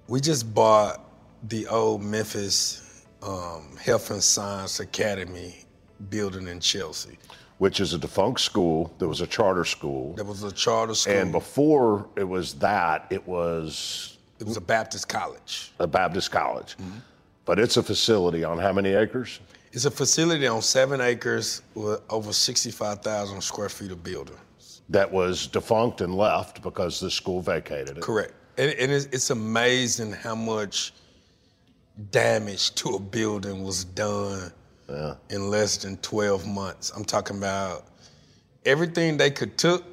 we just bought the old Memphis um, Health and Science Academy building in Chelsea. Which is a defunct school. There was a charter school. That was a charter school. And before it was that, it was it was a Baptist college. a Baptist college. But it's a facility on how many acres? It's a facility on seven acres with over 65,000 square feet of building. That was defunct and left because the school vacated it. Correct. And, and it's, it's amazing how much damage to a building was done in less than 12 months. I'm talking about everything they could took,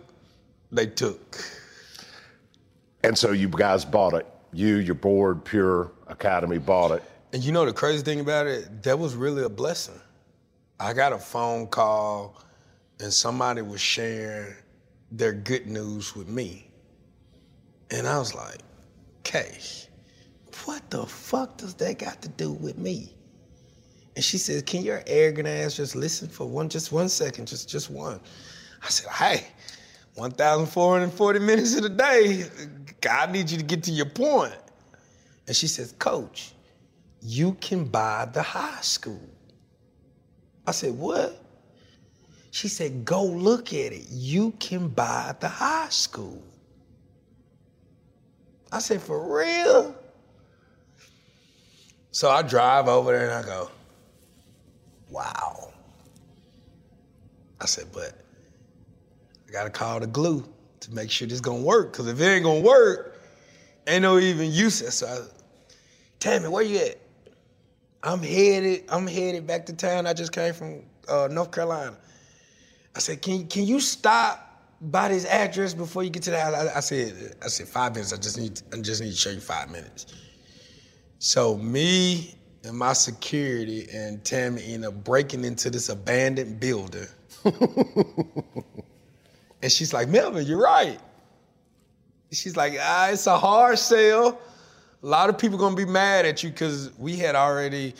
they took. And so you guys bought it. You, your board, Pure Academy bought it. And you know the crazy thing about it, that was really a blessing. I got a phone call and somebody was sharing their good news with me. And I was like, Kay, what the fuck does that got to do with me? And she said, Can your arrogant ass just listen for one just one second, just just one. I said, Hey, 1,440 minutes of the day. God needs you to get to your point. And she says, Coach, you can buy the high school. I said, What? She said, Go look at it. You can buy the high school. I said, For real? So I drive over there and I go, Wow. I said, But I gotta call the glue to make sure this gonna work. Cause if it ain't gonna work, ain't no even use. So I, Tammy, where you at? I'm headed. I'm headed back to town. I just came from uh, North Carolina. I said, can can you stop by this address before you get to the house? I, I said, I said five minutes. I just need I just need to show you five minutes. So me and my security and Tammy end up breaking into this abandoned building. *laughs* and she's like, Melvin, you're right. She's like, ah, it's a hard sale. A lot of people gonna be mad at you because we had already,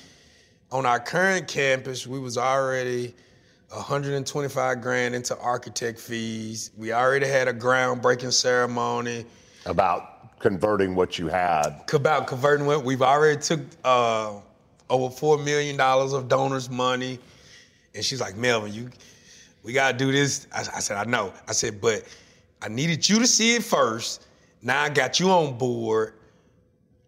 on our current campus, we was already 125 grand into architect fees. We already had a groundbreaking ceremony About converting what you had. about converting what we've already took uh, over four million dollars of donors' money, and she's like, Melvin, you, we gotta do this. I, I said, I know. I said, but I needed you to see it first. Now I got you on board.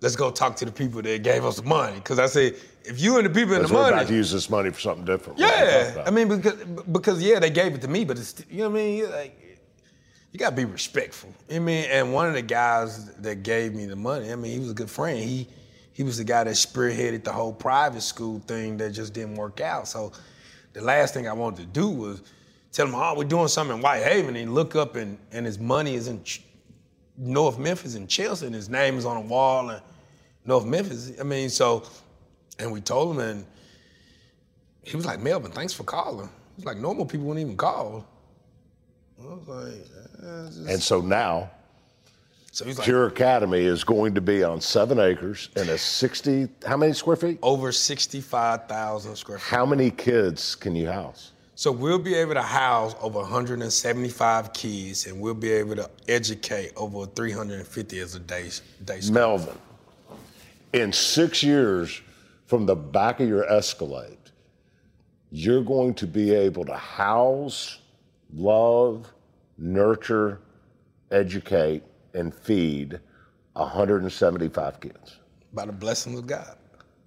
Let's go talk to the people that gave us the money. Cause I said, if you and the people in the we're money, about to use this money for something different. We're gonna talk yeah. I mean, because because yeah, they gave it to me, but it's you know what I mean. Like, you gotta be respectful. I mean, and one of the guys that gave me the money, I mean, he was a good friend. He he was the guy that spearheaded the whole private school thing that just didn't work out. So the last thing I wanted to do was tell him, oh, we're doing something in Whitehaven, and look up and and his money is in Ch- North Memphis and Chelsea, and his name is on a wall in North Memphis. I mean, so and we told him and he was like, Melvin, thanks for calling. He's like, normal people wouldn't even call. I was like, just- And so now, so like, Pure Academy is going to be on seven acres and a 60, how many square feet? over 65,000 square feet. How many kids can you house? So we'll be able to house over 175 kids and we'll be able to educate over 350 as a day, day school. Melvin, in six years from the back of your Escalade, you're going to be able to house, love, nurture, educate, and feed 175 kids. By the blessing of God.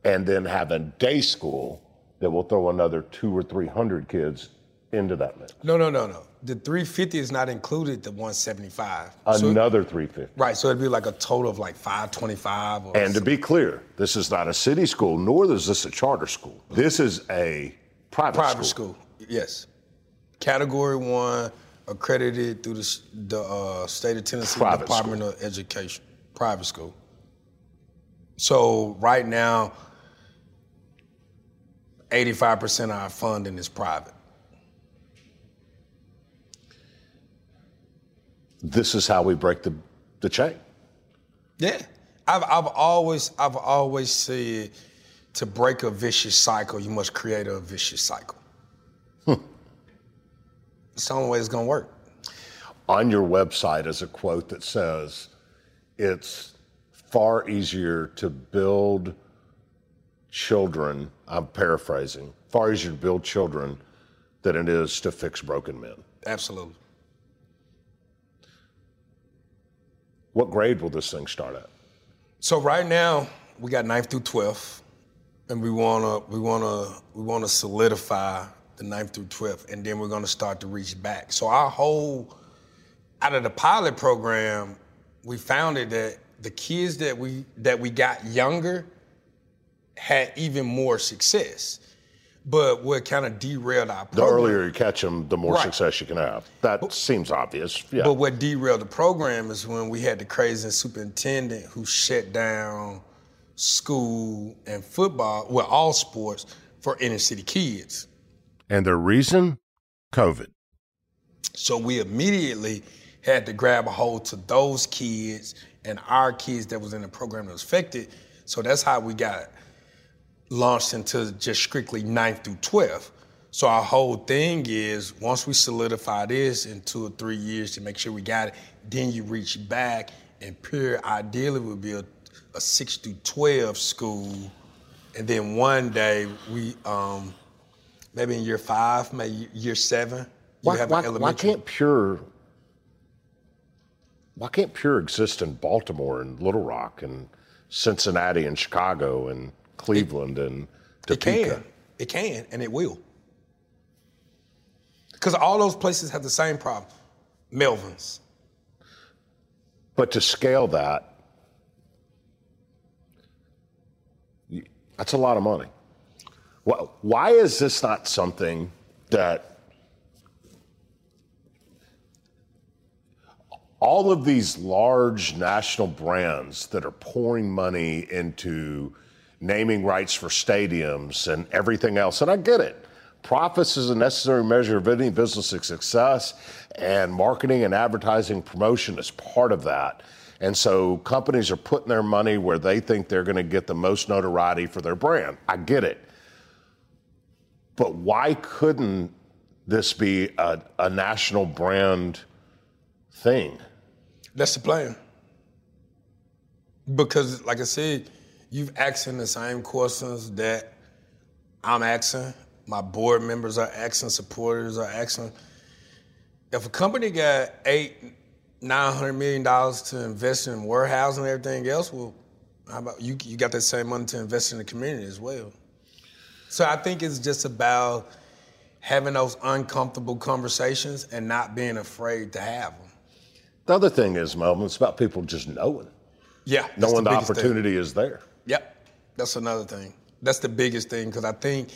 and then have a day school that will throw another two or three hundred kids into that mix. No, no, no, no. The 350 is not included. The 175. So- Another 350. right. So it'd be like a total of like 525. Or And to be clear, this is not a city school, nor is this a charter school. This is a private, private school. Yes. Category one, accredited through the, the uh, state of Tennessee Private Department of Education. Private school. So right now, 85% of our funding is private. This is how we break the, the chain. Yeah. I've, I've always I've always said to break a vicious cycle, you must create a vicious cycle. It's the only way it's gonna work. On your website is a quote that says, It's far easier to build children, I'm paraphrasing, far easier to build children than it is to fix broken men. Absolutely. What grade will this thing start at? So right now we got 9th through 12th, and we wanna we wanna we wanna solidify the 9th through 12th, and then we're gonna start to reach back. So our whole out of the pilot program, we found it that the kids that we that we got younger had even more success. But what kind of derailed our The program? earlier you catch them, the more Right. success you can have. That seems obvious. Yeah. But what derailed the program is when we had the crazy superintendent who shut down school and football, well, all sports for inner city kids. And the reason? COVID. So we immediately had to grab a hold to those kids and our kids that was in the program that was affected. So that's how we got launched into just strictly 9th through 12th. So our whole thing is once we solidify this in two or three years to make sure we got it, then you reach back and pure ideally would be a, a 6 through 12 school. And then one day we um maybe in year five, maybe year seven, you Why, have why, why can't Pure why can't Pure exist in Baltimore and Little Rock and Cincinnati and Chicago and Cleveland and Topeka? It can. It can, and it will. Because all those places have the same problem. Melvin's. But to scale that, that's a lot of money. Why, is this not something that all of these large national brands that are pouring money into naming rights for stadiums and everything else, and I get it. Profits is a necessary measure of any business's success, and marketing and advertising promotion is part of that. And so companies are putting their money where they think they're going to get the most notoriety for their brand. I get it. But why couldn't this be a, a national brand thing? That's the plan. Because, like I said, you've asking the same questions that I'm asking. My board members are asking, supporters are asking. If a company got eight, nine hundred million dollars to invest in warehousing and everything else, well, how about you? You got that same money to invest in the community as well. So I think it's just about having those uncomfortable conversations and not being afraid to have them. The other thing is, Melvin, it's about people just knowing, Yeah, knowing the, thing. opportunity is there. Yep, that's another thing. That's the biggest thing because I think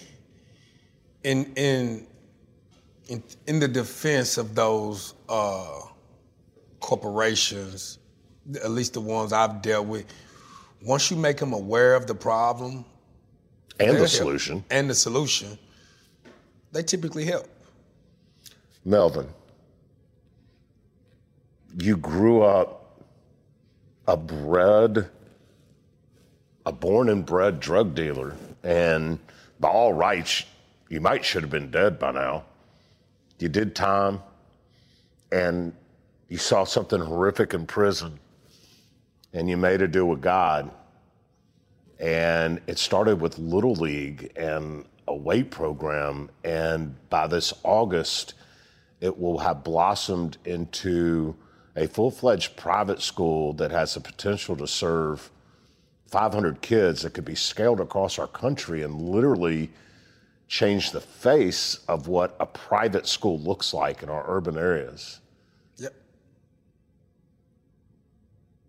in in in in the defense of those uh, corporations, at least the ones I've dealt with, once you make them aware of the problem And the help. solution. and the solution, they typically help. Melvin, you grew up a bred, a born and bred drug dealer, and by all rights, you might should have been dead by now. You did time, and you saw something horrific in prison, and you made a deal with God. And it started with Little League and a weight program, and by this August, it will have blossomed into a full fledged private school that has the potential to serve 500 kids that could be scaled across our country and literally change the face of what a private school looks like in our urban areas. Yep.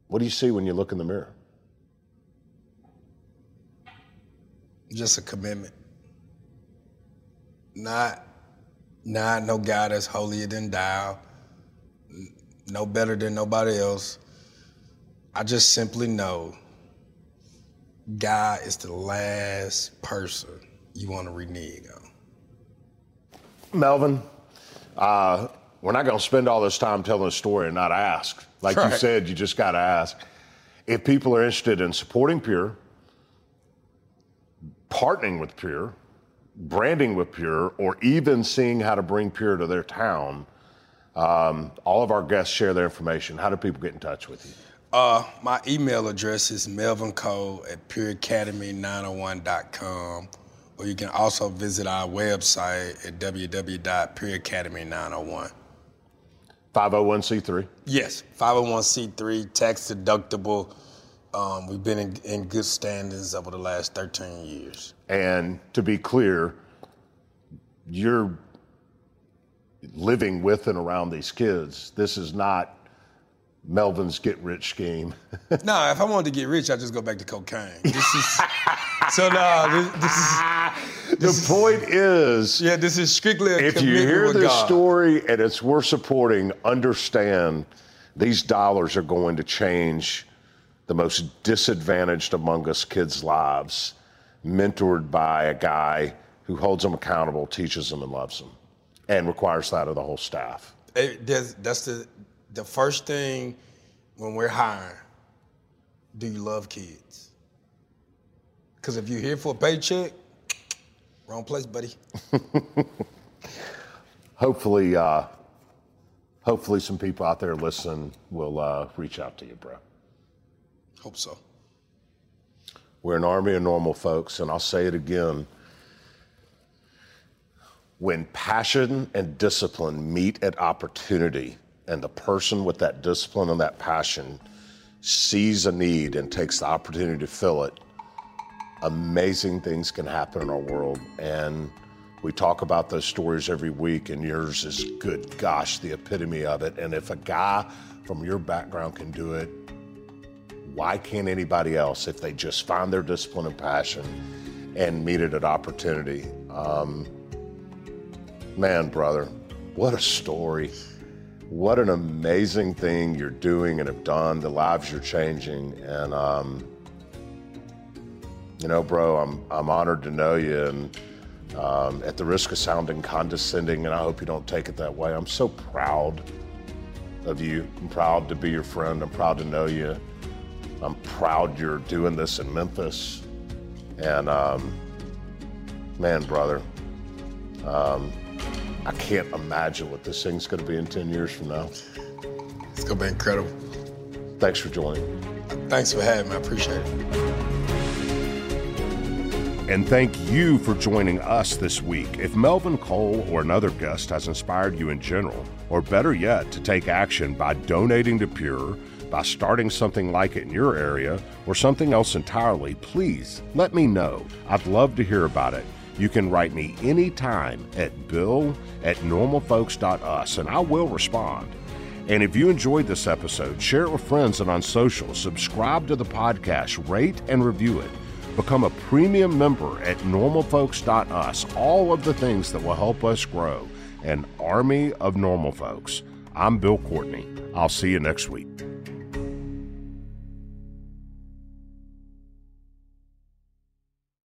What do you see when you look in the mirror? Just a commitment. Not, not no guy that's holier than thou, no better than nobody else. I just simply know God is the last person you want to renege on. Melvin, uh, we're not going to spend all this time telling a story and not ask. Like Right. you said, you just got to ask. If people are interested in supporting Pure, partnering with Pure, branding with Pure, or even seeing how to bring Pure to their town, um, all of our guests share their information. How do people get in touch with you? Uh, my email address is melvincole at pureacademy901.com, or you can also visit our website at www.pureacademy901. 501c3. Yes, 501c3, tax deductible. Um, we've been in, in good standings over the last 13 years. And to be clear, you're living with and around these kids. This is not Melvin's get rich scheme. *laughs* no, if I wanted to get rich, I'd just go back to cocaine. This is so no. This, this is *laughs* the point is, yeah. This is strictly a if you hear this God. story and it's worth supporting, understand these dollars are going to change the most disadvantaged among us kids' lives, mentored by a guy who holds them accountable, teaches them, and loves them, and requires that of the whole staff. It- that's, that's the the first thing when we're hiring. Do you love kids? Because if you're here for a paycheck, *tsk* wrong place, buddy. *laughs* Hopefully, uh, hopefully, some people out there listen will uh, reach out to you, bro. Hope so. We're an army of normal folks, and I'll say it again. When passion and discipline meet at opportunity, and the person with that discipline and that passion sees a need and takes the opportunity to fill it, amazing things can happen in our world. And we talk about those stories every week, and yours is good gosh, the epitome of it. And if a guy from your background can do it, why can't anybody else if they just find their discipline and passion and meet it at opportunity? Um, man, brother, what a story. What an amazing thing you're doing and have done, the lives you're changing. And, um, you know, bro, I'm, I'm honored to know you. And um, at the risk of sounding condescending, and I hope you don't take it that way, I'm so proud of you. I'm proud to be your friend. I'm proud to know you. I'm proud you're doing this in Memphis. And um, man, brother, um, I can't imagine what this thing's going to be in 10 years from now. It's gonna be incredible. Thanks for joining. Thanks for having me. I appreciate it. And thank you for joining us this week. If Melvin Cole or another guest has inspired you in general, or better yet, to take action by donating to Pure, by starting something like it in your area, or something else entirely, please let me know. I'd love to hear about it. You can write me anytime at bill at normalfolks.us and I will respond. And if you enjoyed this episode, share it with friends and on social. Subscribe to the podcast, rate and review it. Become a premium member at normalfolks.us. All of the things that will help us grow an army of normal folks. I'm Bill Courtney. I'll see you next week.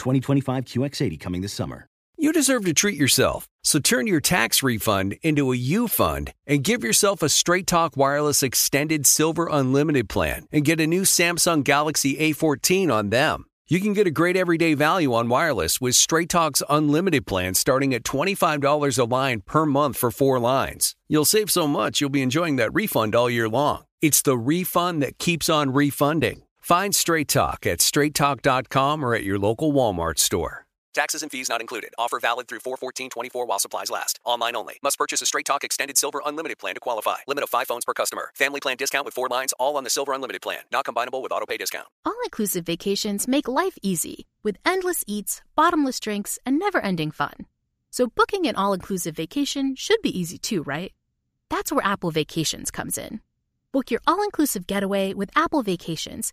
2025 QX80 coming this summer. You deserve to treat yourself, so turn your tax refund into a U fund and give yourself a Straight Talk Wireless Extended Silver Unlimited plan and get a new Samsung Galaxy A14 on them. You can get a great everyday value on wireless with Straight Talk's unlimited plan starting at $25 a line per month for four lines. You'll save so much you'll be enjoying that refund all year long. It's the refund that keeps on refunding. Find Straight Talk at straighttalk.com or at your local Walmart store. Taxes and fees not included. Offer valid through 41424 while supplies last. Online only. Must purchase a Straight Talk Extended Silver Unlimited plan to qualify. Limit of 5 phones per customer. Family plan discount with 4 lines all on the Silver Unlimited plan. Not combinable with auto pay discount. All inclusive vacations make life easy with endless eats, bottomless drinks, and never ending fun. So booking an all inclusive vacation should be easy too, right? That's where Apple Vacations comes in. Book your all inclusive getaway with Apple Vacations